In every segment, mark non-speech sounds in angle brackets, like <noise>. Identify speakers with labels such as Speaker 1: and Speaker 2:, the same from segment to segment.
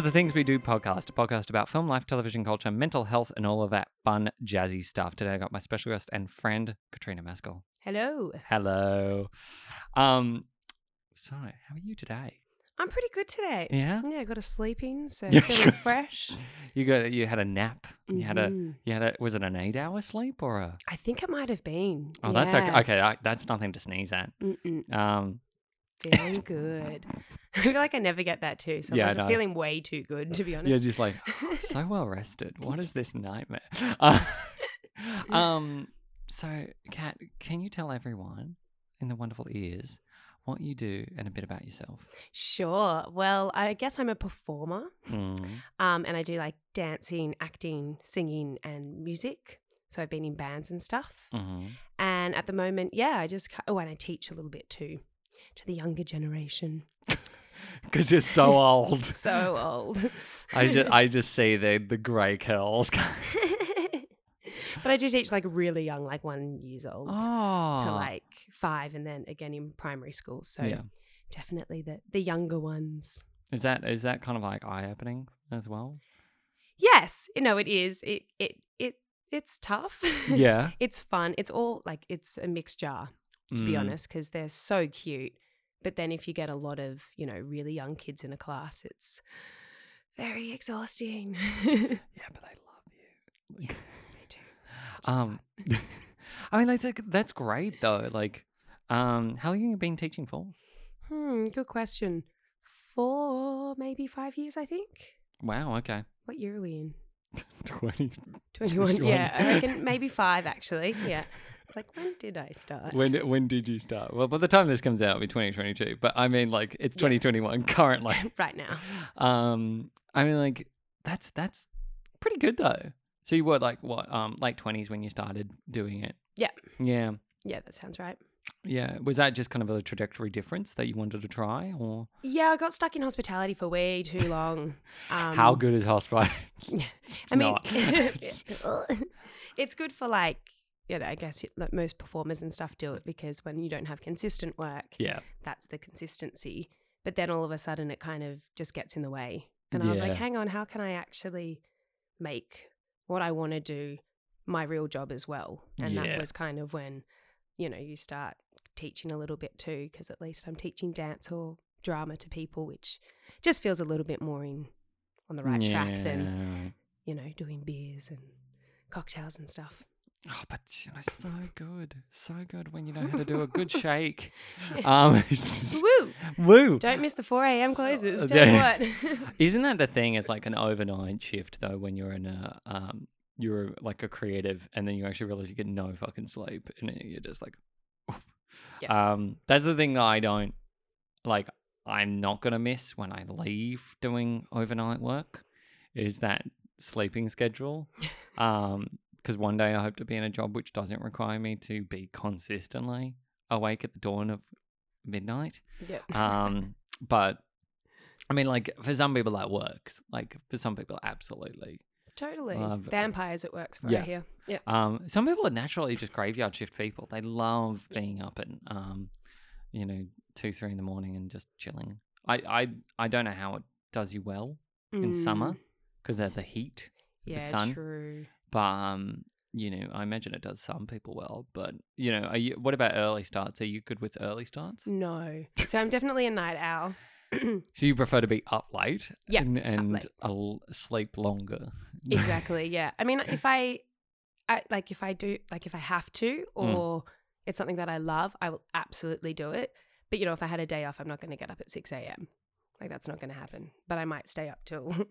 Speaker 1: to the Things We Do podcast, a podcast about film, life, television, culture, mental health, and all of that fun, jazzy stuff. Today I got my special guest and friend, Katrina Maskell.
Speaker 2: Hello.
Speaker 1: Hello. Um, so, how are you today?
Speaker 2: I'm pretty good today.
Speaker 1: Yeah?
Speaker 2: Yeah, I got a sleep in, so
Speaker 1: Yeah,
Speaker 2: feeling <laughs> fresh.
Speaker 1: You got you had a nap. You had a
Speaker 2: Mhm.
Speaker 1: you had a was it an eight hour sleep or a
Speaker 2: I think it might have been.
Speaker 1: Oh that's okay okay, I, that's nothing to sneeze at.
Speaker 2: Mm-mm.
Speaker 1: Um
Speaker 2: Feeling good. I <laughs> feel like I never get that too. So
Speaker 1: Yeah,
Speaker 2: I'm like, feeling way too good, to be honest.
Speaker 1: you're just like <laughs> so well rested. What is this nightmare? <laughs> Uh, um so Kat, can you tell everyone in the wonderful ears what you do and a bit about yourself?
Speaker 2: Sure. Well, I guess I'm a performer,
Speaker 1: Mm.
Speaker 2: um, and I do like dancing, acting, singing, and music. So I've been in bands and stuff.
Speaker 1: hmm
Speaker 2: And at the moment, yeah, I just oh, and I teach a little bit too to the younger generation. <laughs>
Speaker 1: Because you're so old. <laughs>
Speaker 2: so old.
Speaker 1: I <laughs> just I just see the the grey curls.
Speaker 2: but I do teach like really young, like one years old
Speaker 1: oh.
Speaker 2: to like five, and then again in primary school. So
Speaker 1: yeah.
Speaker 2: definitely the the younger ones.
Speaker 1: Is that is that kind of like eye opening as well?
Speaker 2: Yes, you know it is. It it it it's tough.
Speaker 1: Yeah.
Speaker 2: it's fun. It's all like it's a mixed jar to be
Speaker 1: Mm.
Speaker 2: honest, because they're so cute. But then if you get a lot of you know really young kids in a class, it's very exhausting. <laughs>
Speaker 1: Yeah, but I love you.
Speaker 2: They <laughs> do.
Speaker 1: Um, <laughs> I mean, that's like, that's great though. Like, um, how long have you been teaching for?
Speaker 2: Hmm, good question. Four, maybe five years, I think.
Speaker 1: Wow. Okay.
Speaker 2: What year are we in?
Speaker 1: Twenty.
Speaker 2: 21.
Speaker 1: 21.
Speaker 2: Yeah, I reckon maybe five, actually. Yeah. It's like, when did I start?
Speaker 1: When when did you start? Well, by the time this comes out, it'll be twenty twenty two. But I mean, like, it's
Speaker 2: Yeah.
Speaker 1: twenty twenty one currently. <laughs>
Speaker 2: right now.
Speaker 1: Um, I mean, like, that's that's pretty good though. So you were like what, um, late twenties when you started doing it?
Speaker 2: Yeah.
Speaker 1: Yeah.
Speaker 2: Yeah, that sounds right.
Speaker 1: Yeah. Was that just kind of a trajectory difference that you wanted to try, or
Speaker 2: Yeah, I got stuck in hospitality for way too long. <laughs> Um,
Speaker 1: how good is hospitality? <laughs>
Speaker 2: Yeah. I mean,
Speaker 1: not.
Speaker 2: it's good for like, you know, I guess like most performers and stuff do it because when you don't have consistent work,
Speaker 1: yeah.
Speaker 2: that's the consistency. But then all of a sudden it kind of just gets in the way. And I was like, hang on, how can I actually make what I want to do my real job as well? And
Speaker 1: Yeah.
Speaker 2: that was kind of when, you know, you start teaching a little bit too, because at least I'm teaching dance or drama to people, which just feels a little bit more in on the right track than, you know, doing beers and cocktails and stuff.
Speaker 1: Oh, but you know, so <laughs> good, so good when you know how to do a good <laughs> shake. <laughs> Um,
Speaker 2: Woo!
Speaker 1: woo.
Speaker 2: Don't miss the 4 a.m. closes. Tell
Speaker 1: yeah.
Speaker 2: what.
Speaker 1: Isn't that the thing? It's like an overnight shift though when you're in a um you're like a creative and then you actually realize you get no fucking sleep and you're just like oof. um that's the thing I don't like I'm not gonna miss when I leave doing overnight work is that sleeping schedule. Um because one day I hope to be in a job which doesn't require me to be consistently awake at the dawn of midnight.
Speaker 2: Yep.
Speaker 1: Um, <laughs> but I mean, like for some people that works. Like for some people, absolutely.
Speaker 2: Totally.
Speaker 1: Love-
Speaker 2: Vampires it works for
Speaker 1: Yeah.
Speaker 2: here. Yeah.
Speaker 1: Um, some people are naturally just graveyard shift people. They love being up at um, you know, two, three in the morning and just chilling. I, I, I don't know how it does you well in summer
Speaker 2: Mm,
Speaker 1: because of the heat,
Speaker 2: Yeah,
Speaker 1: the sun.
Speaker 2: true.
Speaker 1: But um, you know, I imagine it does some people well. But you know, are you? What about early starts? Are you good with early starts?
Speaker 2: No. So I'm definitely a night owl. <clears throat>
Speaker 1: So you prefer to be up late,
Speaker 2: Yeah,
Speaker 1: and, and. I'll sleep longer.
Speaker 2: exactly. <laughs> Yeah. I mean, if I, I, like, if I do, like, if I have to,
Speaker 1: Mm.
Speaker 2: or it's something that I love, I will absolutely do it. But you know, if I had a day off, I'm not going to get up at six a.m. Like that's not going to happen. But I might stay up till <laughs>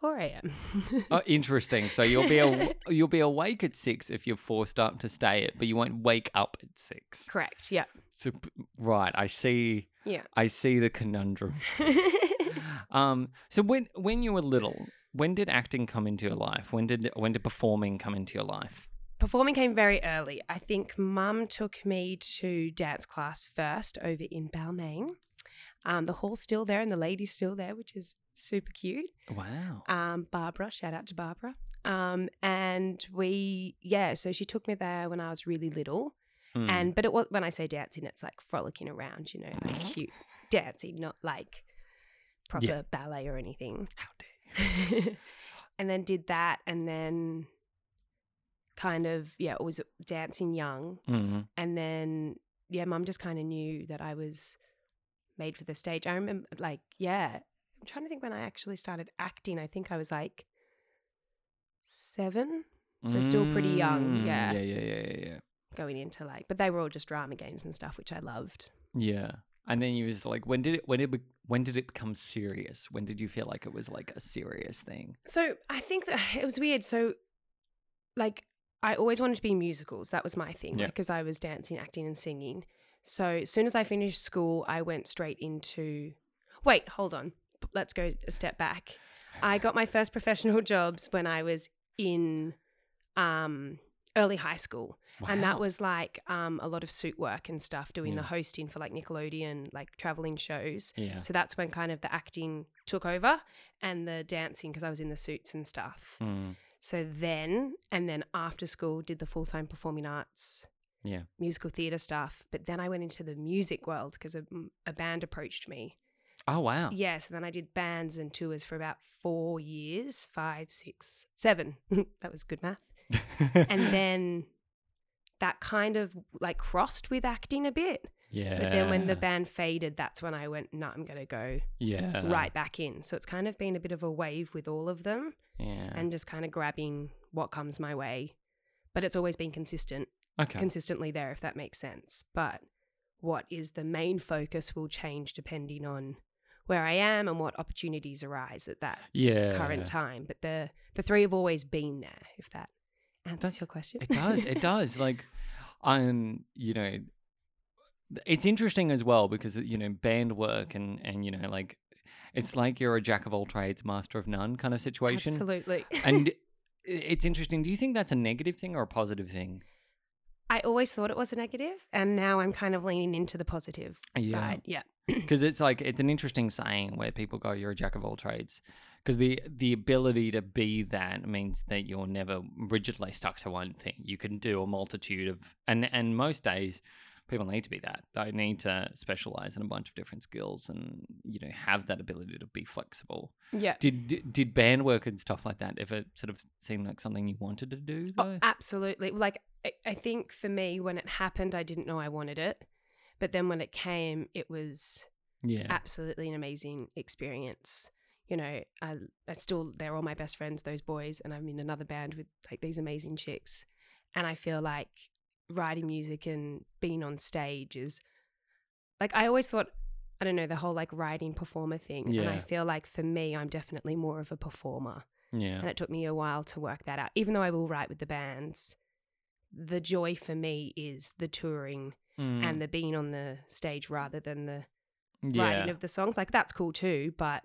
Speaker 2: four a.m. <laughs>
Speaker 1: oh, interesting. So you'll be aw- <laughs> you'll be awake at six if you're forced up to stay it, but you won't wake up at six.
Speaker 2: Correct. Yeah.
Speaker 1: So right, I see.
Speaker 2: Yeah.
Speaker 1: I see the conundrum. <laughs> Um. So when when you were little, when did acting come into your life? When did when did performing come into your life?
Speaker 2: Performing came very early. I think mum took me to dance class first over in Balmain. Um, the hall's still there and the lady's still there, which is super cute.
Speaker 1: Wow.
Speaker 2: Um, Barbara, shout out to Barbara. Um, and we, yeah, so she took me there when I was really little.
Speaker 1: Mm.
Speaker 2: And but it was when I say dancing, it's like frolicking around, you know, like cute dancing, not like proper
Speaker 1: Yeah.
Speaker 2: ballet or anything.
Speaker 1: How dare <laughs>
Speaker 2: and then did that and then kind of yeah, it was dancing young
Speaker 1: you. Mhm.
Speaker 2: and then yeah, mum just kind of knew that I was made for the stage. I remember like yeah, I'm trying to think when I actually started acting. I think I was like 7 So still pretty young,
Speaker 1: Mm,
Speaker 2: yeah.
Speaker 1: Yeah, yeah, yeah, yeah, yeah.
Speaker 2: going into like but they were all just drama games and stuff which I loved.
Speaker 1: Yeah. And then you was like, when did it when it when did it become serious? When did you feel like it was like a serious thing?
Speaker 2: So I think that <sighs> it was weird. So, like, I always wanted to be in musicals. That was my thing,
Speaker 1: Yeah.
Speaker 2: because I was dancing, acting, and singing. So as soon as I finished school, I went straight into. Wait, hold on. Let's go a step back. I got my first professional <laughs> jobs when I was in um, early high school, and that was like um, a lot of suit work and stuff, doing the hosting for like Nickelodeon, like traveling shows.
Speaker 1: yeah.
Speaker 2: So that's when kind of the acting took over and the dancing because I was in the suits and stuff.
Speaker 1: Mm,
Speaker 2: So then, and then after school, did the full time performing arts,
Speaker 1: yeah.
Speaker 2: musical theatre stuff. But then I went into the music world because a, a band approached me.
Speaker 1: Oh wow.
Speaker 2: Yeah. So then I did bands and tours for about four years five, six, seven. <laughs> that was good math. <laughs> And then that kind of like crossed with acting a bit.
Speaker 1: yeah.
Speaker 2: But then when the band faded, that's when I went, no, I'm going to go
Speaker 1: yeah
Speaker 2: right back in. So it's kind of been a bit of a wave with all of them
Speaker 1: yeah
Speaker 2: and just kind of grabbing what comes my way. But it's always been consistent,
Speaker 1: okay
Speaker 2: consistently there, if that makes sense. But what is the main focus will change depending on where I am and what opportunities arise at that
Speaker 1: yeah
Speaker 2: current time. But the the three have always been there, if that answers
Speaker 1: That's-
Speaker 2: your question.
Speaker 1: It does. It does. <laughs> Like, I'm, you know, it's interesting as well because you know band work and and you know like it's like you're a jack of all trades, master of none kind of situation.
Speaker 2: Absolutely.
Speaker 1: And <laughs> it's interesting. Do you think that's a negative thing or a positive thing?
Speaker 2: I always thought it was a negative, and now I'm kind of leaning into the positive
Speaker 1: Yeah.
Speaker 2: side. Yeah. <clears throat>
Speaker 1: Because it's like it's an interesting saying where people go, "You're a jack of all trades." Because the the ability to be that means that you're never rigidly stuck to one thing. You can do a multitude of, and and most days, people need to be that. They need to specialize in a bunch of different skills, and you know have that ability to be flexible.
Speaker 2: Yeah.
Speaker 1: Did did, did band work and stuff like that ever sort of seem like something you wanted to do?
Speaker 2: Oh, absolutely. Like, I, I think for me, when it happened, I didn't know I wanted it. But then when it came, it was
Speaker 1: yeah,
Speaker 2: absolutely an amazing experience. You know, I, I still, they're all my best friends, those boys, and I'm in another band with like these amazing chicks. And I feel like writing music and being on stage is like, I always thought, I don't know, the whole like writing performer thing. And I feel like for me, I'm definitely more of a performer.
Speaker 1: yeah,
Speaker 2: And it took me a while to work that out. Even though I will write with the bands, the joy for me is the touring
Speaker 1: Mm,
Speaker 2: and the being on the stage rather than the
Speaker 1: yeah.
Speaker 2: writing of the songs. Like that's cool too, but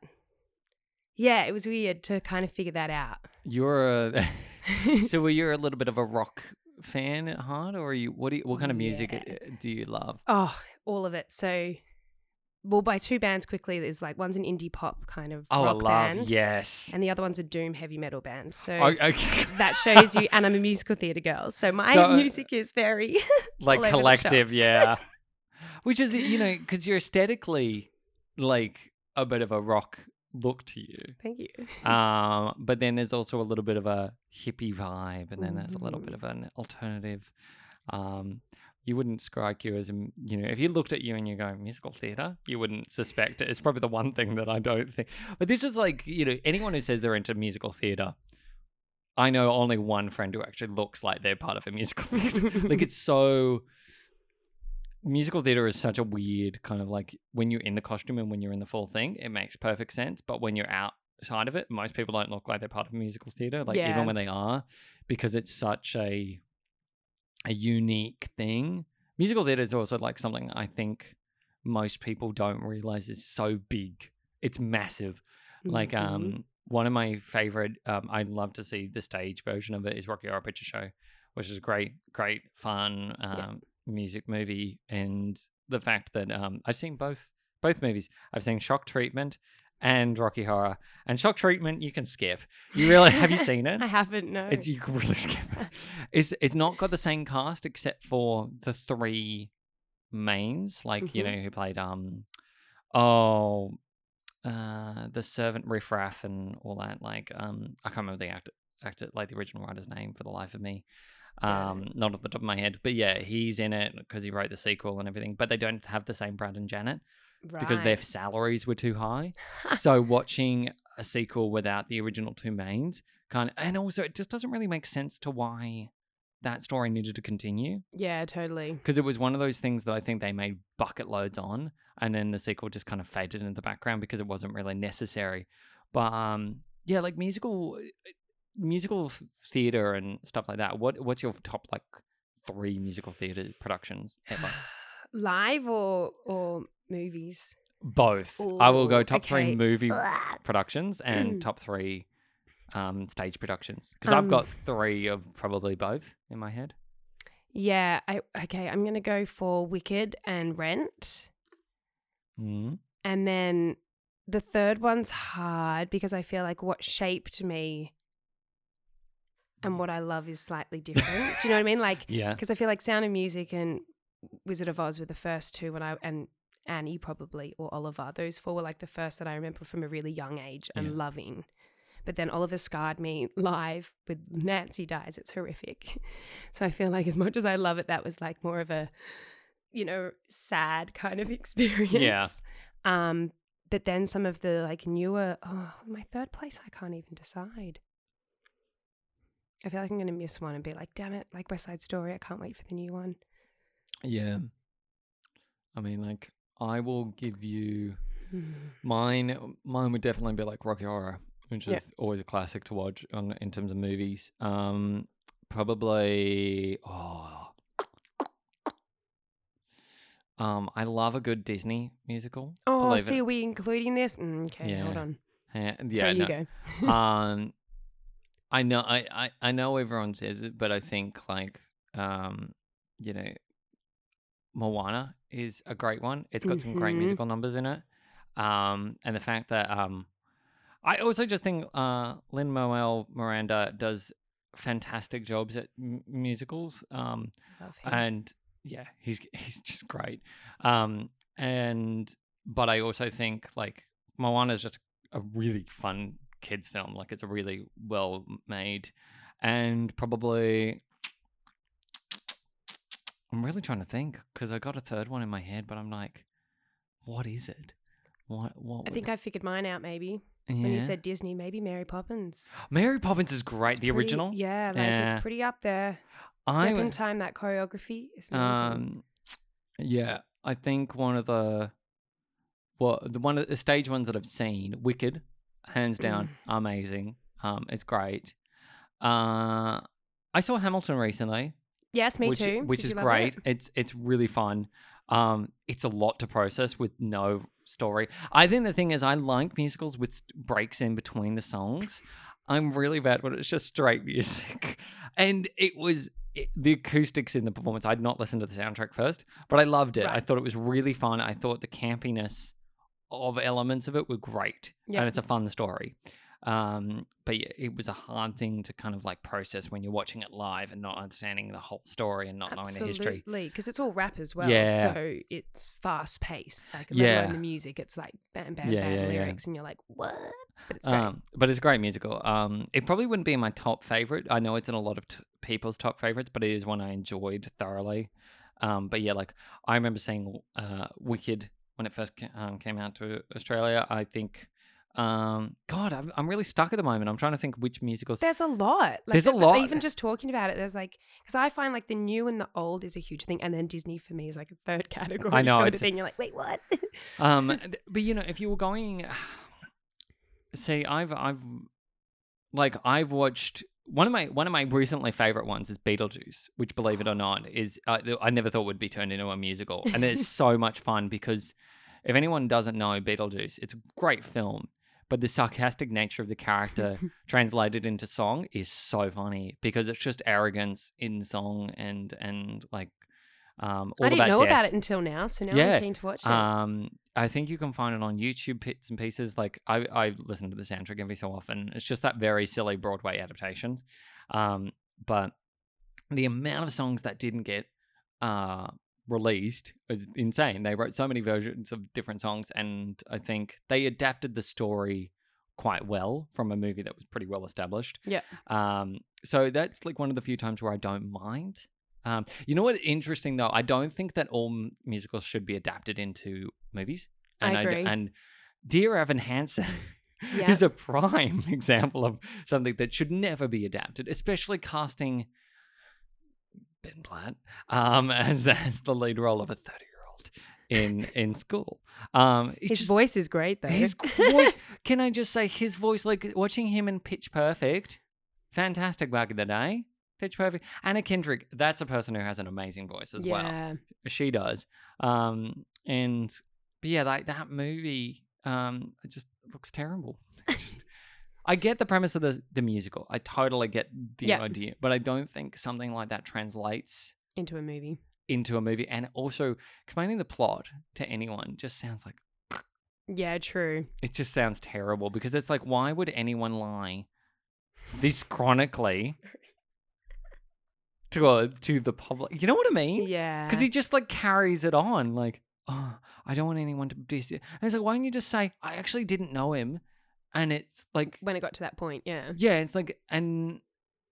Speaker 2: yeah, it was weird to kind of figure that out.
Speaker 1: You're a <laughs> <laughs> so were you a little bit of a rock fan at heart, or are you what do you, what kind of music
Speaker 2: Yeah.
Speaker 1: uh, do you love?
Speaker 2: oh, all of it. So, well, by two bands quickly, there's like one's an indie pop kind of
Speaker 1: Oh,
Speaker 2: rock
Speaker 1: love
Speaker 2: band,
Speaker 1: yes.
Speaker 2: and the other one's a doom heavy metal band. So.
Speaker 1: Oh, okay. <laughs>
Speaker 2: that shows you, and I'm a musical theatre girl, so my
Speaker 1: So, uh,
Speaker 2: music is very <laughs>
Speaker 1: like
Speaker 2: all over the
Speaker 1: collective, yeah. <laughs> Which is you know because you're aesthetically like a bit of a rock look to you.
Speaker 2: Thank you. <laughs>
Speaker 1: Um, but then there's also a little bit of a hippie vibe, and then there's a little
Speaker 2: Mm.
Speaker 1: bit of an alternative. Um, you wouldn't strike you as you know if you looked at you and you go musical theater, you wouldn't suspect it. It's probably the one thing that I don't think. <laughs> But this is like you know anyone who says they're into musical theater. I know only one friend who actually looks like they're part of a musical <laughs> theater. like it's so musical theater is such a weird kind of like when you're in the costume and when you're in the full thing, it makes perfect sense. But when you're outside of it, most people don't look like they're part of musical theater. Like
Speaker 2: Yeah.
Speaker 1: even when they are, because it's such a a unique thing. Musical theater is also like something I think most people don't realize is so big. It's massive. Like
Speaker 2: Mhm.
Speaker 1: um one of my favorite um I'd love to see the stage version of it is Rocky Horror Picture Show, which is great, great fun um
Speaker 2: Yeah.
Speaker 1: Music movie and the fact that um I've seen both both movies. I've seen Shock Treatment and Rocky Horror. And Shock Treatment you can skip. You really have you seen it? <laughs>
Speaker 2: I haven't no.
Speaker 1: It's you can really skip it. <laughs> It's it's not got the same cast except for the three mains, like you
Speaker 2: Mhm.
Speaker 1: know who played um oh uh the servant Riff Raff and all that. Like um I can't remember the actor actor like the original writer's name for the life of me. Um, not off the top of my head, but yeah, he's in it because he wrote the sequel and everything. But they don't have the same Brad and Janet because their salaries were too high. <laughs> so watching a sequel without the original two mains kind of, and also it just doesn't really make sense to why that story needed to continue
Speaker 2: yeah, totally.
Speaker 1: because it was one of those things that I think they made bucket loads on, and then the sequel just kind of faded into the background because it wasn't really necessary. But um, yeah, like musical, musical theater and stuff like that. What what's your top like three musical theater productions ever? <sighs>
Speaker 2: Live or or movies?
Speaker 1: Both. I will go
Speaker 2: Ooh,
Speaker 1: top three movie productions and <clears throat> top three um, stage productions because
Speaker 2: Um,
Speaker 1: I've got three of probably both in my head.
Speaker 2: Yeah, I okay, I'm gonna go for Wicked and Rent.
Speaker 1: Mm.
Speaker 2: And then the third one's hard because I feel like what shaped me and what I love is slightly different. Do you know what I mean? Like, <laughs>
Speaker 1: Yeah.
Speaker 2: because I feel like Sound of Music and Wizard of Oz were the first two when I and Annie probably or Oliver. Those four were like the first that I remember from a really young age and
Speaker 1: Yeah.
Speaker 2: loving. But then Oliver scarred me live with Nancy dies. It's horrific. <laughs> So I feel like as much as I love it, that was like more of a, you know, sad kind of <laughs> experience. Yeah. Um, but then some of the like newer, oh, my third place, I can't even decide. I feel like I'm going to miss one and be like, damn it, like West Side Story. I can't wait for the new one.
Speaker 1: Yeah. I mean, like, I will give you
Speaker 2: Hmm.
Speaker 1: mine. Mine would definitely be like Rocky Horror, which is
Speaker 2: Yeah.
Speaker 1: always a classic to watch on in terms of movies. Um, probably. Oh. Um, I love a good Disney musical.
Speaker 2: Oh, see,
Speaker 1: it.
Speaker 2: are we including this? Mm, okay, hold
Speaker 1: Yeah.
Speaker 2: on.
Speaker 1: Yeah,
Speaker 2: So
Speaker 1: yeah,
Speaker 2: you
Speaker 1: no.
Speaker 2: go. <laughs>
Speaker 1: um i know I, I i know everyone says it but i think like um you know moana is a great one. It's got some great
Speaker 2: Mhm.
Speaker 1: musical numbers in it. Um and the fact that um i also just think uh lin manuel miranda does fantastic jobs at m- musicals um and yeah he's <laughs> he's just great. Um and but i also think like moana is just a really fun kids film like it's a really well made and probably i'm really trying to think because i got a third one in my head but i'm like what is it what what
Speaker 2: I think I figured mine out maybe.
Speaker 1: yeah.
Speaker 2: When you said Disney, maybe Mary Poppins.
Speaker 1: mary poppins is great
Speaker 2: It's
Speaker 1: the
Speaker 2: pretty-
Speaker 1: original
Speaker 2: Yeah, like
Speaker 1: Yeah.
Speaker 2: it's pretty up there. Step
Speaker 1: I
Speaker 2: in time, that choreography is amazing.
Speaker 1: Um, yeah, I think one of the what the one of the stage ones that I've seen, Wicked, hands down,
Speaker 2: Mm.
Speaker 1: amazing. Um, it's great. Uh, I saw Hamilton recently,
Speaker 2: yes, me
Speaker 1: which
Speaker 2: too.
Speaker 1: which
Speaker 2: Did
Speaker 1: is great.
Speaker 2: it?
Speaker 1: It's it's really fun. Um, it's a lot to process with no story. I think the thing is, I like musicals with breaks in between the songs. I'm really bad when it's just straight music, <laughs> and it was it, the acoustics in the performance. I'd not listened to the soundtrack first, but I loved it. I thought it was really fun. I thought the campiness of elements of it were great,
Speaker 2: Yep.
Speaker 1: and it's a fun story. Um, but it was a hard thing to kind of like process when you're watching it live and not understanding the whole story and not knowing the history.
Speaker 2: Absolutely, because it's all rap as well.
Speaker 1: Yeah.
Speaker 2: So it's fast paced. Like,
Speaker 1: Yeah.
Speaker 2: alone the music. It's like bam, bam,
Speaker 1: Yeah,
Speaker 2: bam
Speaker 1: yeah,
Speaker 2: lyrics, and you're like, what? But it's great.
Speaker 1: Um, but it's a great musical. Um, it probably wouldn't be my top favorite. I know it's in a lot of t- people's top favorites, but it is one I enjoyed thoroughly. Um, but yeah, like I remember seeing uh, Wicked when it first um, came out to Australia. I think, um, God, I'm, I'm really stuck at the moment. I'm trying to think which musicals.
Speaker 2: There's a lot. Like,
Speaker 1: There's a lot.
Speaker 2: Even just talking about it, there's like, because I find like the new and the old is a huge thing, and then Disney for me is like a third <laughs> category.
Speaker 1: I know,
Speaker 2: sort of
Speaker 1: it's-
Speaker 2: thing. You're like, wait, what?
Speaker 1: Um, <laughs> but you know, if you were going, <sighs> see, I've I've like I've watched one of my one of my recently favorite ones is Beetlejuice, which believe it or not is uh, I never thought would be turned into a musical, and it's <laughs> so much fun because if anyone doesn't know Beetlejuice, it's a great film. But the sarcastic nature of the character <laughs> translated into song is so funny because it's just arrogance in song and and like um all
Speaker 2: I didn't know
Speaker 1: death.
Speaker 2: about it until now, so now
Speaker 1: Yeah,
Speaker 2: I'm keen to watch it.
Speaker 1: Um, I think you can find it on YouTube bits and pieces. Like I, I listen to the soundtrack every so often. It's just that very silly Broadway adaptation. Um, but the amount of songs that didn't get uh released was insane. They wrote so many versions of different songs, and I think they adapted the story quite well from a movie that was pretty well established.
Speaker 2: Yeah.
Speaker 1: Um, so that's like one of the few times where I don't mind. Um, you know what? Interesting though, I don't think that all musicals should be adapted into movies.
Speaker 2: I
Speaker 1: And
Speaker 2: agree.
Speaker 1: and Dear Evan Hansen
Speaker 2: Yeah. <laughs>
Speaker 1: is a prime <laughs> example of something that should never be adapted, especially casting Ben Platt um, <laughs> as as the lead role of a thirty year old in in school. Um,
Speaker 2: His
Speaker 1: just-
Speaker 2: voice is great though.
Speaker 1: his voice. Can I just say his voice? Like watching him in Pitch Perfect, fantastic back in the day. Pitch Perfect. Anna Kendrick. That's a person who has an amazing voice as well.
Speaker 2: yeah.
Speaker 1: She does. Um, and but yeah, like that movie. Um, it just looks terrible. <laughs> Just, I get the premise of the the musical. I totally get the
Speaker 2: Yeah.
Speaker 1: idea, but I don't think something like that translates
Speaker 2: Into a movie.
Speaker 1: into a movie. And also, explaining the plot to anyone just sounds like
Speaker 2: Yeah, true.
Speaker 1: it just sounds terrible because it's like, why would anyone lie this chronically <laughs> to a, to the public? You know what I mean?
Speaker 2: Yeah.
Speaker 1: Because he just like carries it on, like, oh, I don't want anyone to dis. And it's like, why don't you just say, I actually didn't know him, and it's like,
Speaker 2: when it got to that point, yeah.
Speaker 1: yeah, it's like, and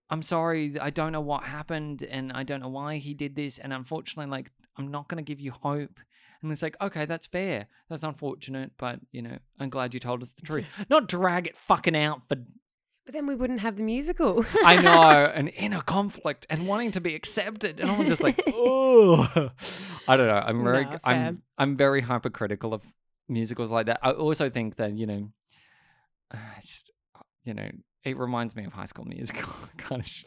Speaker 1: I'm sorry, I don't know what happened, and I don't know why he did this, and unfortunately, like, I'm not going to give you hope. And it's like, okay, that's fair. That's unfortunate, but you know, I'm glad you told us the truth. <laughs> Not drag it fucking out for
Speaker 2: But then we wouldn't have the musical.
Speaker 1: I know <laughs> an inner conflict and wanting to be accepted, and I'm just like, <laughs> oh, I don't know. I'm very,
Speaker 2: fair.
Speaker 1: I'm, I'm very hypercritical of musicals like that. I also think that you know, <sighs> uh, just you know, it reminds me of High School Musical, <laughs> kind of, sh-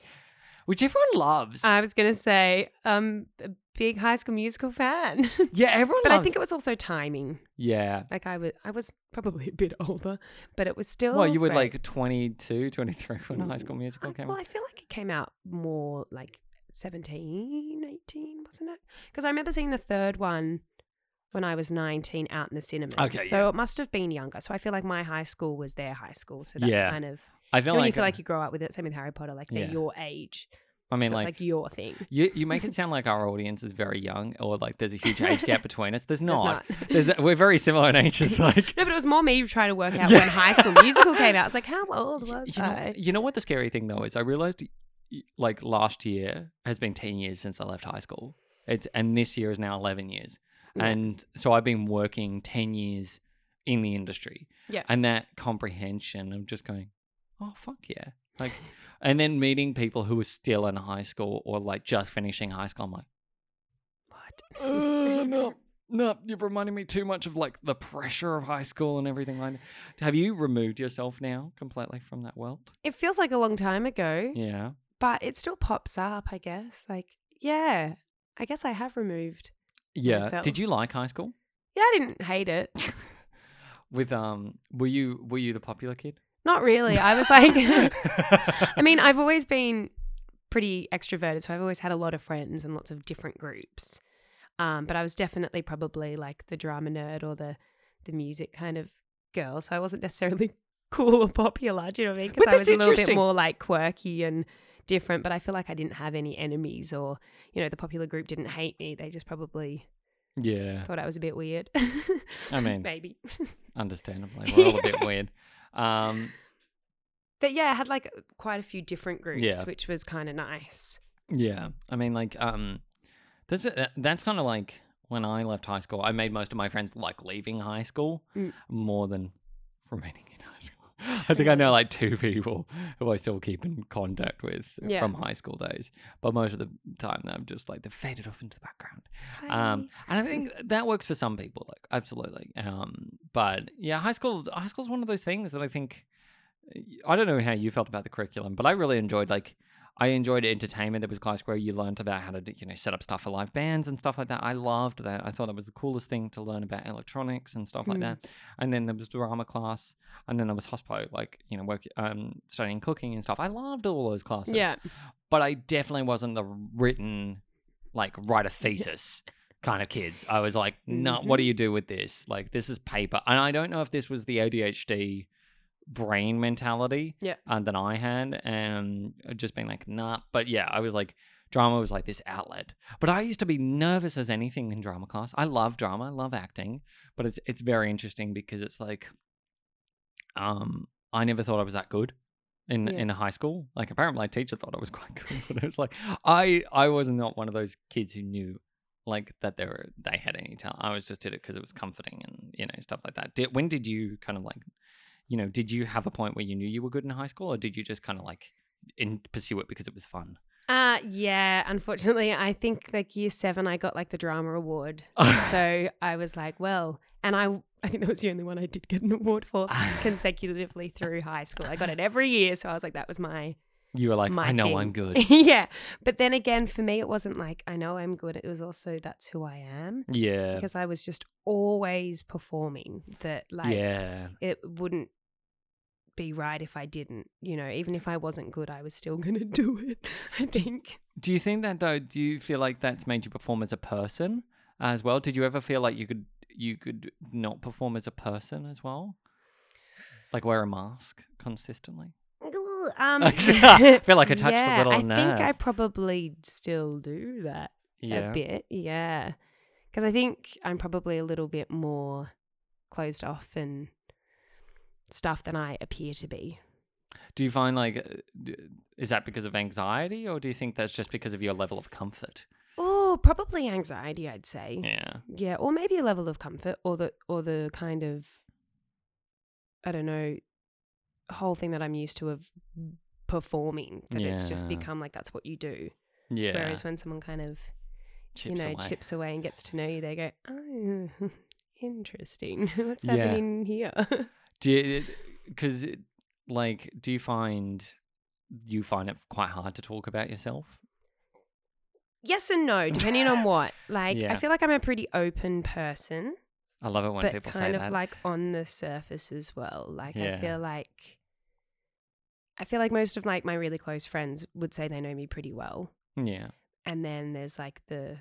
Speaker 1: which everyone loves.
Speaker 2: I was gonna say, um, a big High School Musical fan, <laughs>
Speaker 1: yeah, everyone.
Speaker 2: but I think it was also timing.
Speaker 1: yeah.
Speaker 2: Like I was, I was probably a bit older, but it was still.
Speaker 1: Well, you were
Speaker 2: great.
Speaker 1: like 22, 23 when High School Musical
Speaker 2: I-
Speaker 1: came
Speaker 2: Well,
Speaker 1: out.
Speaker 2: I feel like it came out more like 17, 18, wasn't it? Because I remember seeing the third one when I was 19 out in the cinema.
Speaker 1: Okay,
Speaker 2: so
Speaker 1: yeah.
Speaker 2: it must have been younger. So I feel like my high school was their high school. So that's
Speaker 1: Yeah.
Speaker 2: kind of.
Speaker 1: I
Speaker 2: You
Speaker 1: feel
Speaker 2: know, when
Speaker 1: like,
Speaker 2: you feel like you grow up with it. Same with Harry Potter. Like they're
Speaker 1: Yeah.
Speaker 2: your age.
Speaker 1: I mean,
Speaker 2: so
Speaker 1: like,
Speaker 2: it's like your thing.
Speaker 1: You you make it <laughs> sound like our audience is very young, or like there's a huge age gap <laughs> between us. There's
Speaker 2: There's
Speaker 1: not.
Speaker 2: not. <laughs>
Speaker 1: There's we're very similar in age. It's like
Speaker 2: No, but it was more me trying to work out
Speaker 1: Yeah.
Speaker 2: when High School Musical came out. It's like, how old was
Speaker 1: you know,
Speaker 2: I?
Speaker 1: you know what the scary thing though is? I realized like last year has been ten years since I left high school. It's and this year is now eleven years,
Speaker 2: Yeah.
Speaker 1: and so I've been working ten years in the industry.
Speaker 2: Yeah.
Speaker 1: and that comprehension of just going, oh fuck yeah, like, and then meeting people who are still in high school or like just finishing high school. I'm like.
Speaker 2: What?
Speaker 1: uh, no, no, you've reminded me too much of like the pressure of high school and everything like that. Have you removed yourself now completely from that world?
Speaker 2: It feels like a long time ago,
Speaker 1: Yeah.
Speaker 2: but it still pops up, I guess. Like, yeah, I guess I have removed.
Speaker 1: Yeah.
Speaker 2: Myself.
Speaker 1: Did you like high school?
Speaker 2: Yeah, I didn't hate it. <laughs>
Speaker 1: With um were you were you the popular kid?
Speaker 2: Not really. I was like, <laughs> I mean, I've always been pretty extroverted, so I've always had a lot of friends and lots of different groups. Um, but I was definitely probably like the drama nerd or the the music kind of girl, so I wasn't necessarily <laughs> cool or popular. Do you know what I mean? Because I was a little bit more like quirky and different. But I feel like I didn't have any enemies, or you know, the popular group didn't hate me. They just probably
Speaker 1: yeah.
Speaker 2: thought I was a bit weird.
Speaker 1: I mean- <laughs>
Speaker 2: maybe.
Speaker 1: Understandably. We're all a bit weird. Um
Speaker 2: But yeah, I had like quite a few different groups,
Speaker 1: Yeah.
Speaker 2: which was kind of nice.
Speaker 1: Yeah, I mean, like, um, that's that's kind of like when I left high school. I made most of my friends like leaving high school
Speaker 2: Mm.
Speaker 1: more than remaining in high school. I think I know like two people who I still keep in contact with
Speaker 2: Yeah.
Speaker 1: from high school days, but most of the time they've just like they've faded off into the background. Um, and I think that works for some people, like absolutely. Um, but yeah, high school high school is one of those things that I think I don't know how you felt about the curriculum, but I really enjoyed like I enjoyed entertainment. There was class where you learned about how to do- you know set up stuff for live bands and stuff like that. I loved that. I thought that was the coolest thing to learn about electronics and stuff like
Speaker 2: Mm.
Speaker 1: that. And then there was drama class, and then there was hospo, like you know work um studying cooking and stuff. I loved all those classes
Speaker 2: yeah.
Speaker 1: but I definitely wasn't the written, like, write a <laughs> thesis kind of kids. I was like, no, what do
Speaker 2: Mm-hmm.
Speaker 1: you do with this? Like, this is paper. And I don't know if this was the ADHD brain mentality
Speaker 2: Yeah.
Speaker 1: uh, that I had, and just being like, nah. But yeah, I was like, drama was like this outlet. But I used to be nervous as anything in drama class. I love drama, I love acting, but it's it's very interesting because it's like um I never thought I was that good in
Speaker 2: Yeah.
Speaker 1: in high school. Like apparently my teacher thought I was <laughs> quite good, but it was like I I was not one of those kids who knew like that they were they had any talent. I was just did it because it was comforting and you know stuff like that. Did, when did you kind of like you know did you have a point where you knew you were good in high school, or did you just kind of like in pursue it because it was fun?
Speaker 2: Uh yeah, unfortunately, I think like year 7 I got like the drama award. <laughs> so I was like, well, and I I think that was the only one I did get an award for <laughs> consecutively through high school. I got it every year, so I was like that was my
Speaker 1: You were like, I know
Speaker 2: thing.
Speaker 1: I'm good. <laughs>
Speaker 2: yeah. But then again, for me, it wasn't like I know I'm good. It was also that's who I am
Speaker 1: Yeah.
Speaker 2: because I was just always performing. That like
Speaker 1: yeah.
Speaker 2: it wouldn't be right if I didn't. You know, even if I wasn't good, I was still <laughs> gonna do it. I think.
Speaker 1: Do you think that though? Do you feel like that's made you perform as a person as well? Did you ever feel like you could you could not perform as a person as well? Like wear a mask consistently?
Speaker 2: Um, <laughs>
Speaker 1: I <laughs> feel like I touched a
Speaker 2: yeah,
Speaker 1: little
Speaker 2: I think I probably still do that
Speaker 1: Yeah.
Speaker 2: a bit. Yeah, because I think I'm probably a little bit more closed off and stuff than I appear to be.
Speaker 1: Do you find like is that because of anxiety or do you think that's just because of your level of comfort?
Speaker 2: Oh, probably anxiety, I'd say.
Speaker 1: Yeah.
Speaker 2: Yeah, or maybe a level of comfort, or the or the kind of I don't know whole thing that I'm used to of performing. That it's just become like that's what you do.
Speaker 1: Yeah.
Speaker 2: Whereas when someone kind of
Speaker 1: chips
Speaker 2: you know
Speaker 1: away.
Speaker 2: chips away and gets to know you, they go, oh, <laughs> interesting. <laughs> What's
Speaker 1: Yeah.
Speaker 2: happening here? <laughs>
Speaker 1: Do you because like do you find you find it quite hard to talk about yourself?
Speaker 2: yes and no, depending on what. Like
Speaker 1: Yeah.
Speaker 2: I feel like I'm a pretty open person.
Speaker 1: I love it when people say that.
Speaker 2: but
Speaker 1: people
Speaker 2: kind
Speaker 1: say
Speaker 2: of
Speaker 1: that.
Speaker 2: like on the surface as well. Like I feel like I feel like most of like my really close friends would say they know me pretty well.
Speaker 1: yeah.
Speaker 2: And then there's like the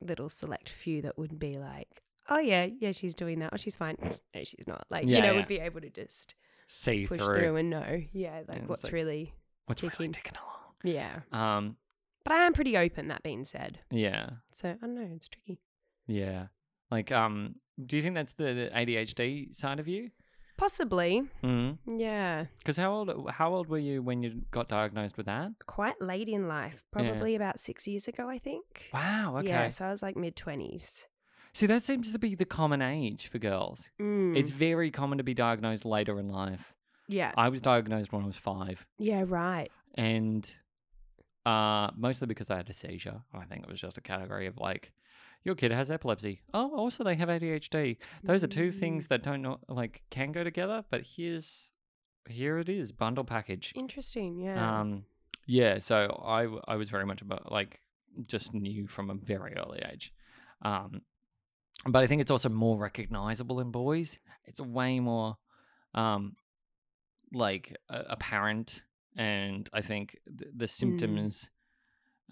Speaker 2: little select few that would be like, Oh yeah, yeah, she's doing that. Oh, she's fine. <laughs> no, she's not. Like,
Speaker 1: Yeah,
Speaker 2: you know,
Speaker 1: yeah.
Speaker 2: would be able to just
Speaker 1: See
Speaker 2: push
Speaker 1: through.
Speaker 2: through. and know. Yeah, like what's
Speaker 1: like-
Speaker 2: really
Speaker 1: What's really
Speaker 2: ticking.
Speaker 1: ticking along?
Speaker 2: Yeah.
Speaker 1: Um.
Speaker 2: But I am pretty open, that being said.
Speaker 1: Yeah.
Speaker 2: So I don't know, it's tricky.
Speaker 1: Yeah. Like, um, do you think that's the ADHD side of you?
Speaker 2: Possibly.
Speaker 1: Mm.
Speaker 2: Yeah.
Speaker 1: Because how old how old were you when you got diagnosed with that?
Speaker 2: Quite late in life.
Speaker 1: Yeah.
Speaker 2: Probably about six years ago, I think.
Speaker 1: Wow. Okay.
Speaker 2: Yeah, so I was like mid twenties.
Speaker 1: See, that seems to be the common age for girls.
Speaker 2: Mm.
Speaker 1: It's very common to be diagnosed later in life.
Speaker 2: yeah.
Speaker 1: I was diagnosed when I was five,
Speaker 2: yeah, right.
Speaker 1: and uh, mostly because I had a seizure. I think it was just a category of like, your kid has epilepsy. Oh, also they have ADHD. Those are two
Speaker 2: Mm.
Speaker 1: things that don't know, like can go together. But here's here it is, bundle package.
Speaker 2: Interesting, yeah.
Speaker 1: Um, yeah. So I I was very much about like just knew from a very early age. Um, but I think it's also more recognizable in boys. It's way more um like uh, apparent, and I think th- the symptoms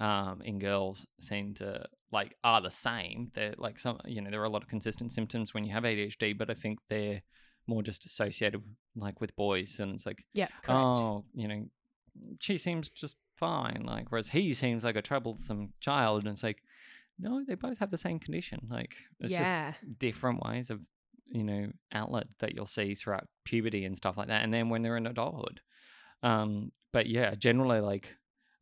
Speaker 1: um in girls seem to like are the same. They're like some you know there are a lot of consistent symptoms when you have ADHD, but I think they're more just associated like with boys, and it's like
Speaker 2: yeah, correct.
Speaker 1: oh, you know, she seems just fine. Like, whereas he seems like a troublesome child, and it's like, no, they both have the same condition. Like, it's
Speaker 2: yeah.
Speaker 1: just different ways of, you know, outlet that you'll see throughout puberty and stuff like that, and then when they're in adulthood. Um, but yeah, generally, like,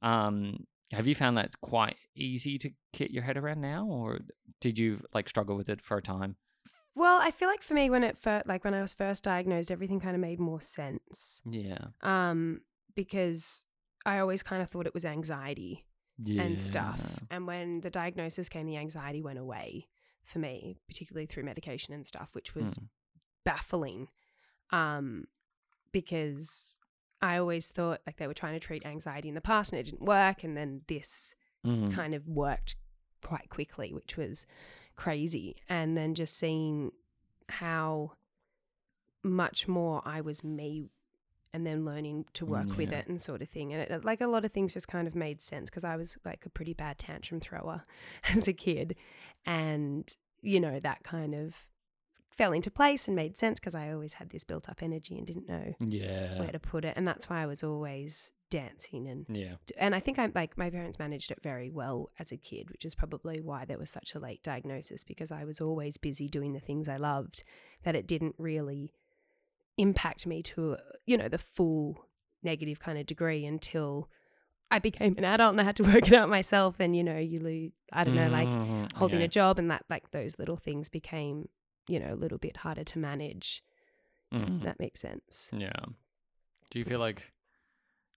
Speaker 1: um, have you found that quite easy to get your head around now, or did you like struggle with it for a time?
Speaker 2: Well, I feel like for me when it first like when I was first diagnosed, everything kind of made more sense.
Speaker 1: Yeah,
Speaker 2: Um, because I always kind of thought it was anxiety
Speaker 1: yeah,
Speaker 2: and stuff. And when the diagnosis came, the anxiety went away for me, particularly through medication and stuff, which was
Speaker 1: Mm.
Speaker 2: baffling. Um, because I always thought like they were trying to treat anxiety in the past and it didn't work, and then this
Speaker 1: Mm.
Speaker 2: kind of worked quite quickly, which was crazy. And then just seeing how much more I was me and then learning to work with it and sort of thing. And it, like a lot of things just kind of made sense because I was like a pretty bad tantrum thrower <laughs> as a kid. And, you know, that kind of fell into place and made sense because I always had this built up energy and didn't know
Speaker 1: Yeah.
Speaker 2: where to put it. And that's why I was always dancing and
Speaker 1: Yeah.
Speaker 2: and I think I'm like my parents managed it very well as a kid, which is probably why there was such a late diagnosis because I was always busy doing the things I loved that it didn't really impact me to you know the full negative kind of degree until I became an adult and I had to <laughs> work it out myself and you know you lose I don't know like
Speaker 1: Mhm,
Speaker 2: holding
Speaker 1: okay.
Speaker 2: a job and that like those little things became you know a little bit harder to manage
Speaker 1: Mhm.
Speaker 2: that makes sense.
Speaker 1: Yeah. Do you feel like?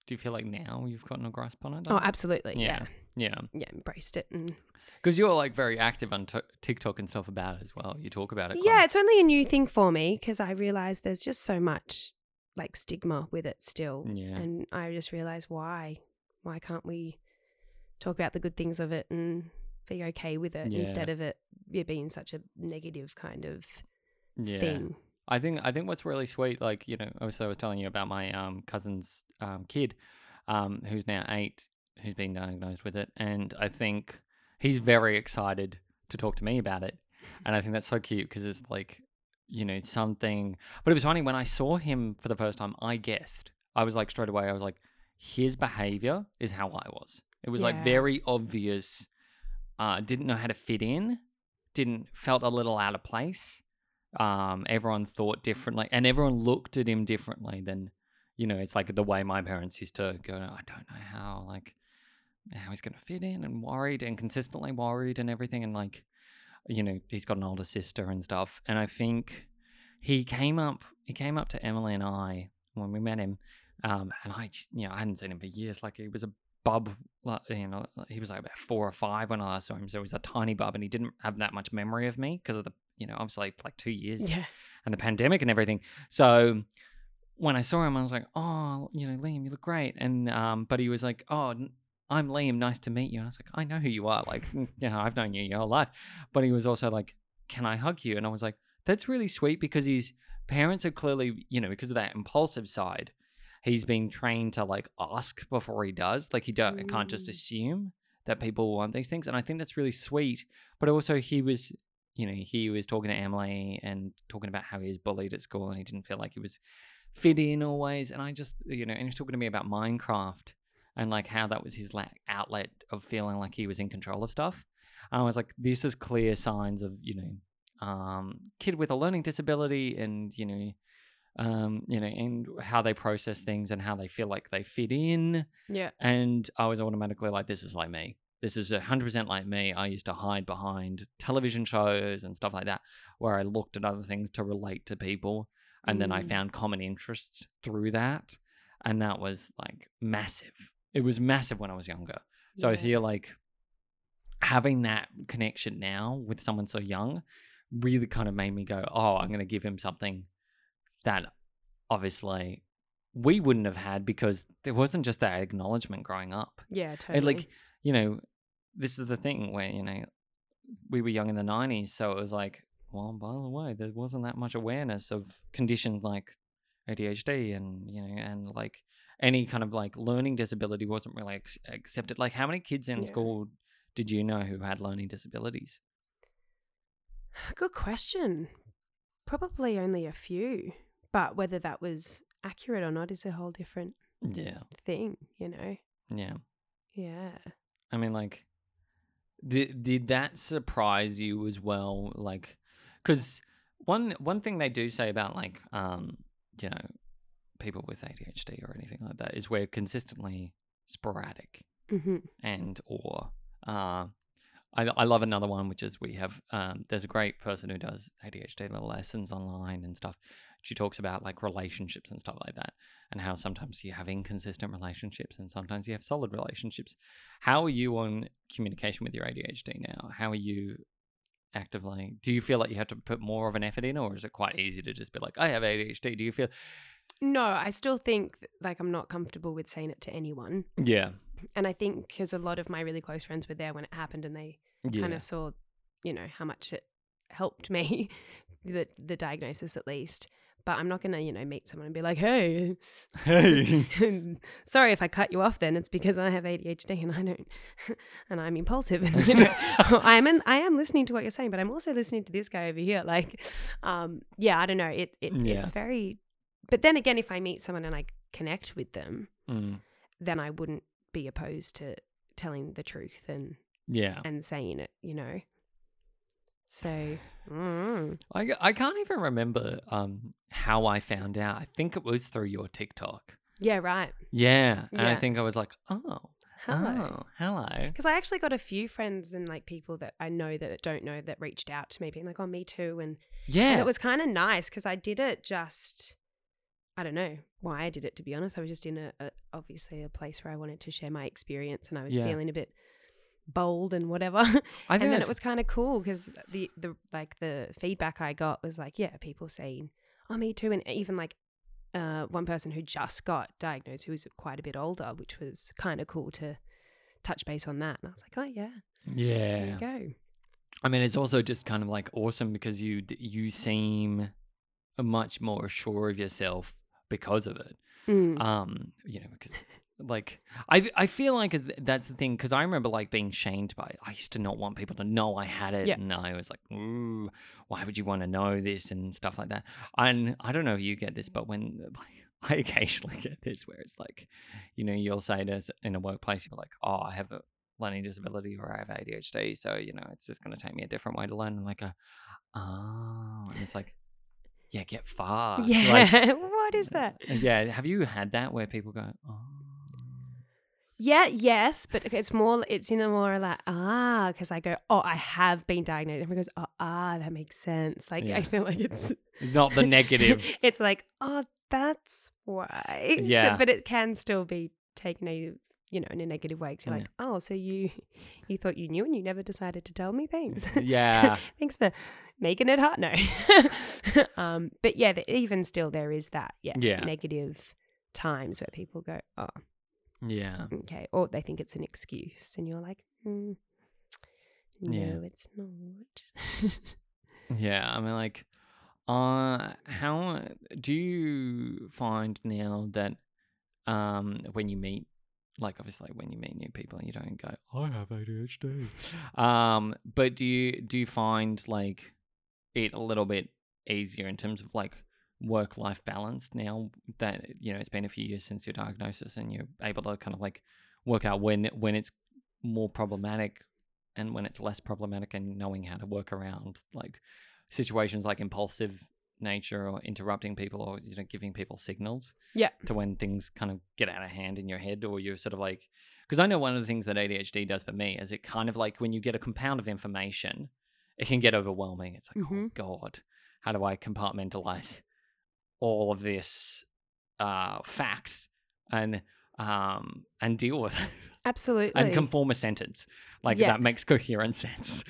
Speaker 1: Do you feel like now you've gotten a grasp on it?
Speaker 2: Oh,
Speaker 1: though?
Speaker 2: absolutely. Yeah.
Speaker 1: Yeah.
Speaker 2: Yeah, embraced it and
Speaker 1: Because you're like very active on t- TikTok and stuff about it as well. You talk about it. quite-
Speaker 2: Yeah, it's only a new thing for me because I realize there's just so much like stigma with it still.
Speaker 1: Yeah.
Speaker 2: And I just realize why. Why can't we talk about the good things of it and be okay with it
Speaker 1: Yeah.
Speaker 2: instead of it being such a negative kind of
Speaker 1: yeah.
Speaker 2: thing?
Speaker 1: I think I think what's really sweet, like you know, obviously I was telling you about my um, cousin's um, kid, um, who's now eight, who's been diagnosed with it, and I think he's very excited to talk to me about it, <laughs> and I think that's so cute because it's like, you know, something. But it was funny when I saw him for the first time. I guessed. I was like straight away. I was like, his behavior is how I was. It was like very obvious. Uh, didn't know how to fit in. Didn't felt a little out of place um, everyone thought differently and everyone looked at him differently than you know it's like the way my parents used to go i don't know how like how he's to fit in and worried and consistently worried and everything and like you know he's got an older sister and stuff and i think he came up he came up to emily and i when we met him um, and I, you know i hadn't seen him for years like he was a bub like, you know he was like about four or five when i last saw him so he was a tiny bub and he didn't have that much memory of me because of the you know obviously like two years
Speaker 2: Yeah.
Speaker 1: and the pandemic and everything. So when I saw him, I was like, "Oh, you know, Liam, you look great." And um, but he was like, "Oh, i'm Liam. Nice to meet you." And I was like, "I know who you are. Like, <laughs> you know, I've known you your whole life." But he was also like, "Can I hug you?" And I was like, "That's really sweet because his parents are clearly, you know, because of that impulsive side." He's been trained to like ask before he does. Like he don't, can't just
Speaker 2: Mm.
Speaker 1: assume that people want these things, and I think that's really sweet. But also, he was you know, he was talking to Emily and talking about how he was bullied at school and he didn't feel like he was fit in always. And I just, you know, and he was talking to me about Minecraft and like how that was his la- outlet of feeling like he was in control of stuff. And I was like, this is clear signs of, you know, um, kid with a learning disability and, you know, um, you know, and how they process things and how they feel like they fit in.
Speaker 2: Yeah.
Speaker 1: And I was automatically like, this is like me. This is 100% like me. I used to hide behind television shows and stuff like that, where I looked at other things to relate to people. And then I
Speaker 2: Mm.
Speaker 1: found common interests through that. And that was like massive. It was massive when I was younger. So I
Speaker 2: Yeah.
Speaker 1: feel like having that connection now with someone so young really kind of made me go, oh, I'm going to give him something that obviously we wouldn't have had because there wasn't just that acknowledgement growing up.
Speaker 2: Yeah,
Speaker 1: And
Speaker 2: totally.
Speaker 1: like, you know, this is the thing where, you know, we were young in the 90s. So it was like, well, by the way, there wasn't that much awareness of conditions like ADHD and, you know, and like any kind of like learning disability wasn't really ex- accepted. Like, how many kids in
Speaker 2: Yeah.
Speaker 1: school did you know who had learning disabilities?
Speaker 2: Good question. Probably only a few, but whether that was accurate or not is a whole different
Speaker 1: Yeah.
Speaker 2: thing, you know?
Speaker 1: Yeah.
Speaker 2: Yeah.
Speaker 1: I mean, like, did did that surprise you as well? Like, because one one thing they do say about like, um, you know, people with ADHD or anything like that is we're consistently sporadic
Speaker 2: hmm
Speaker 1: and or uh, I I love another one which is we have um, there's a great person who does ADHD little lessons online and stuff. She talks about like relationships and stuff like that, and how sometimes you have inconsistent relationships and sometimes you have solid relationships. How are you on communication with your ADHD now? How are you actively? Do you feel like you have to put more of an effort in, or is it quite easy to just be like, I have ADHD? Do you feel?
Speaker 2: No, I still think like I'm not comfortable with saying it to anyone.
Speaker 1: Yeah,
Speaker 2: And I think because a lot of my really close friends were there when it happened and they
Speaker 1: yeah,
Speaker 2: kind of saw, you know, how much it helped <laughs> me, the the diagnosis at least. But I'm not gonna, you know, meet someone and be like, "Hey,
Speaker 1: Hey. <laughs>
Speaker 2: sorry if I cut you off. Then it's because I have ADHD and I don't, <laughs> and I'm impulsive. And, <laughs> you know, I am, in, I am listening to what you're saying, but I'm also listening to this guy over here. Like, um, yeah, I don't know. It, it
Speaker 1: Yeah.
Speaker 2: it's very, but then again, if I meet someone and I connect with them,
Speaker 1: Mm,
Speaker 2: then I wouldn't be opposed to telling the truth and
Speaker 1: yeah.
Speaker 2: and saying it. You know. So, mm,
Speaker 1: I, I can't even remember um how I found out. I think it was through your TikTok.
Speaker 2: yeah, right.
Speaker 1: Yeah. And I think I was like, oh,
Speaker 2: Hello.
Speaker 1: oh, hello.
Speaker 2: Because I actually got a few friends and like people that I know that don't know that reached out to me, being like, "Oh, me too," and
Speaker 1: Yeah.
Speaker 2: and it was kind of nice because I did it just. I don't know why I did it. To be honest, I was just in a, a obviously a place where I wanted to share my experience, and I was
Speaker 1: Yeah.
Speaker 2: feeling a bit bold and whatever. <laughs>
Speaker 1: I
Speaker 2: and
Speaker 1: think
Speaker 2: then it was kind of cool because the the like the feedback I got was like, yeah, people saying, "Oh, me too," and even like uh, one person who just got diagnosed, who was quite a bit older, which was kind of cool to touch base on that. And I was like, oh yeah, there
Speaker 1: yeah.
Speaker 2: you go.
Speaker 1: I mean, it's also just kind of like awesome because you you seem much more sure of yourself because of it.
Speaker 2: Mm.
Speaker 1: Um, you know, because like I I feel like that's the thing because I remember like being shamed by it. I used to not want people to know I had it,
Speaker 2: Yeah.
Speaker 1: and I was like, ooh, why would you want to know this and stuff like that. And I don't know if you get this, but when like, <laughs> I occasionally get this where it's like, you know, you'll say to us in a workplace, you're like, oh, I have a learning disability or I have ADHD, so you know, it's just going to take me a different way to learn. And like, a, oh, and it's like, yeah, get far.
Speaker 2: yeah, <laughs> what is that?
Speaker 1: Yeah, have you had that where people go, oh,
Speaker 2: Yeah, yes, but it's more. It's in a more like ah, because I go, oh, I have been diagnosed. Everyone goes, oh, ah, that makes sense. Like
Speaker 1: Yeah.
Speaker 2: I feel like it's
Speaker 1: not the negative. <laughs>
Speaker 2: it's like, oh, that's why. <laughs> So-
Speaker 1: Yeah.
Speaker 2: but it can still be taken a you know in a negative way. Because you're
Speaker 1: Yeah.
Speaker 2: like, oh, so you <laughs> you thought you knew and you never decided to tell me. Thanks.
Speaker 1: yeah,
Speaker 2: Thanks for making it hard. No. um, but yeah, even still, there is that yeah,
Speaker 1: Yeah.
Speaker 2: negative times where people go, oh,
Speaker 1: yeah,
Speaker 2: okay, or they think it's an excuse, and you're like, mm, no,
Speaker 1: Yeah.
Speaker 2: it's not. <laughs>
Speaker 1: yeah. I mean, like, uh, how do you find now that, um, when you meet, like, obviously, when you meet new people, you don't go, I have ADHD. um, but do you do you find like it a little bit easier in terms of like work life balance now that you know it's been a few years since your diagnosis and you're able to kind of like work out when when it's more problematic and when it's less problematic and knowing how to work around like situations like impulsive nature or interrupting people or you know giving people signals
Speaker 2: Yeah.
Speaker 1: to when things kind of get out of hand in your head or you're sort of like because I know one of the things that ADHD does for me is it kind of like when you get a compound of information it can get overwhelming it's like
Speaker 2: Mhm.
Speaker 1: oh god how do I compartmentalize all of this uh facts and um and deal with it.
Speaker 2: Absolutely,
Speaker 1: and conform a sentence. Like
Speaker 2: Yeah.
Speaker 1: that makes coherent <laughs> sense.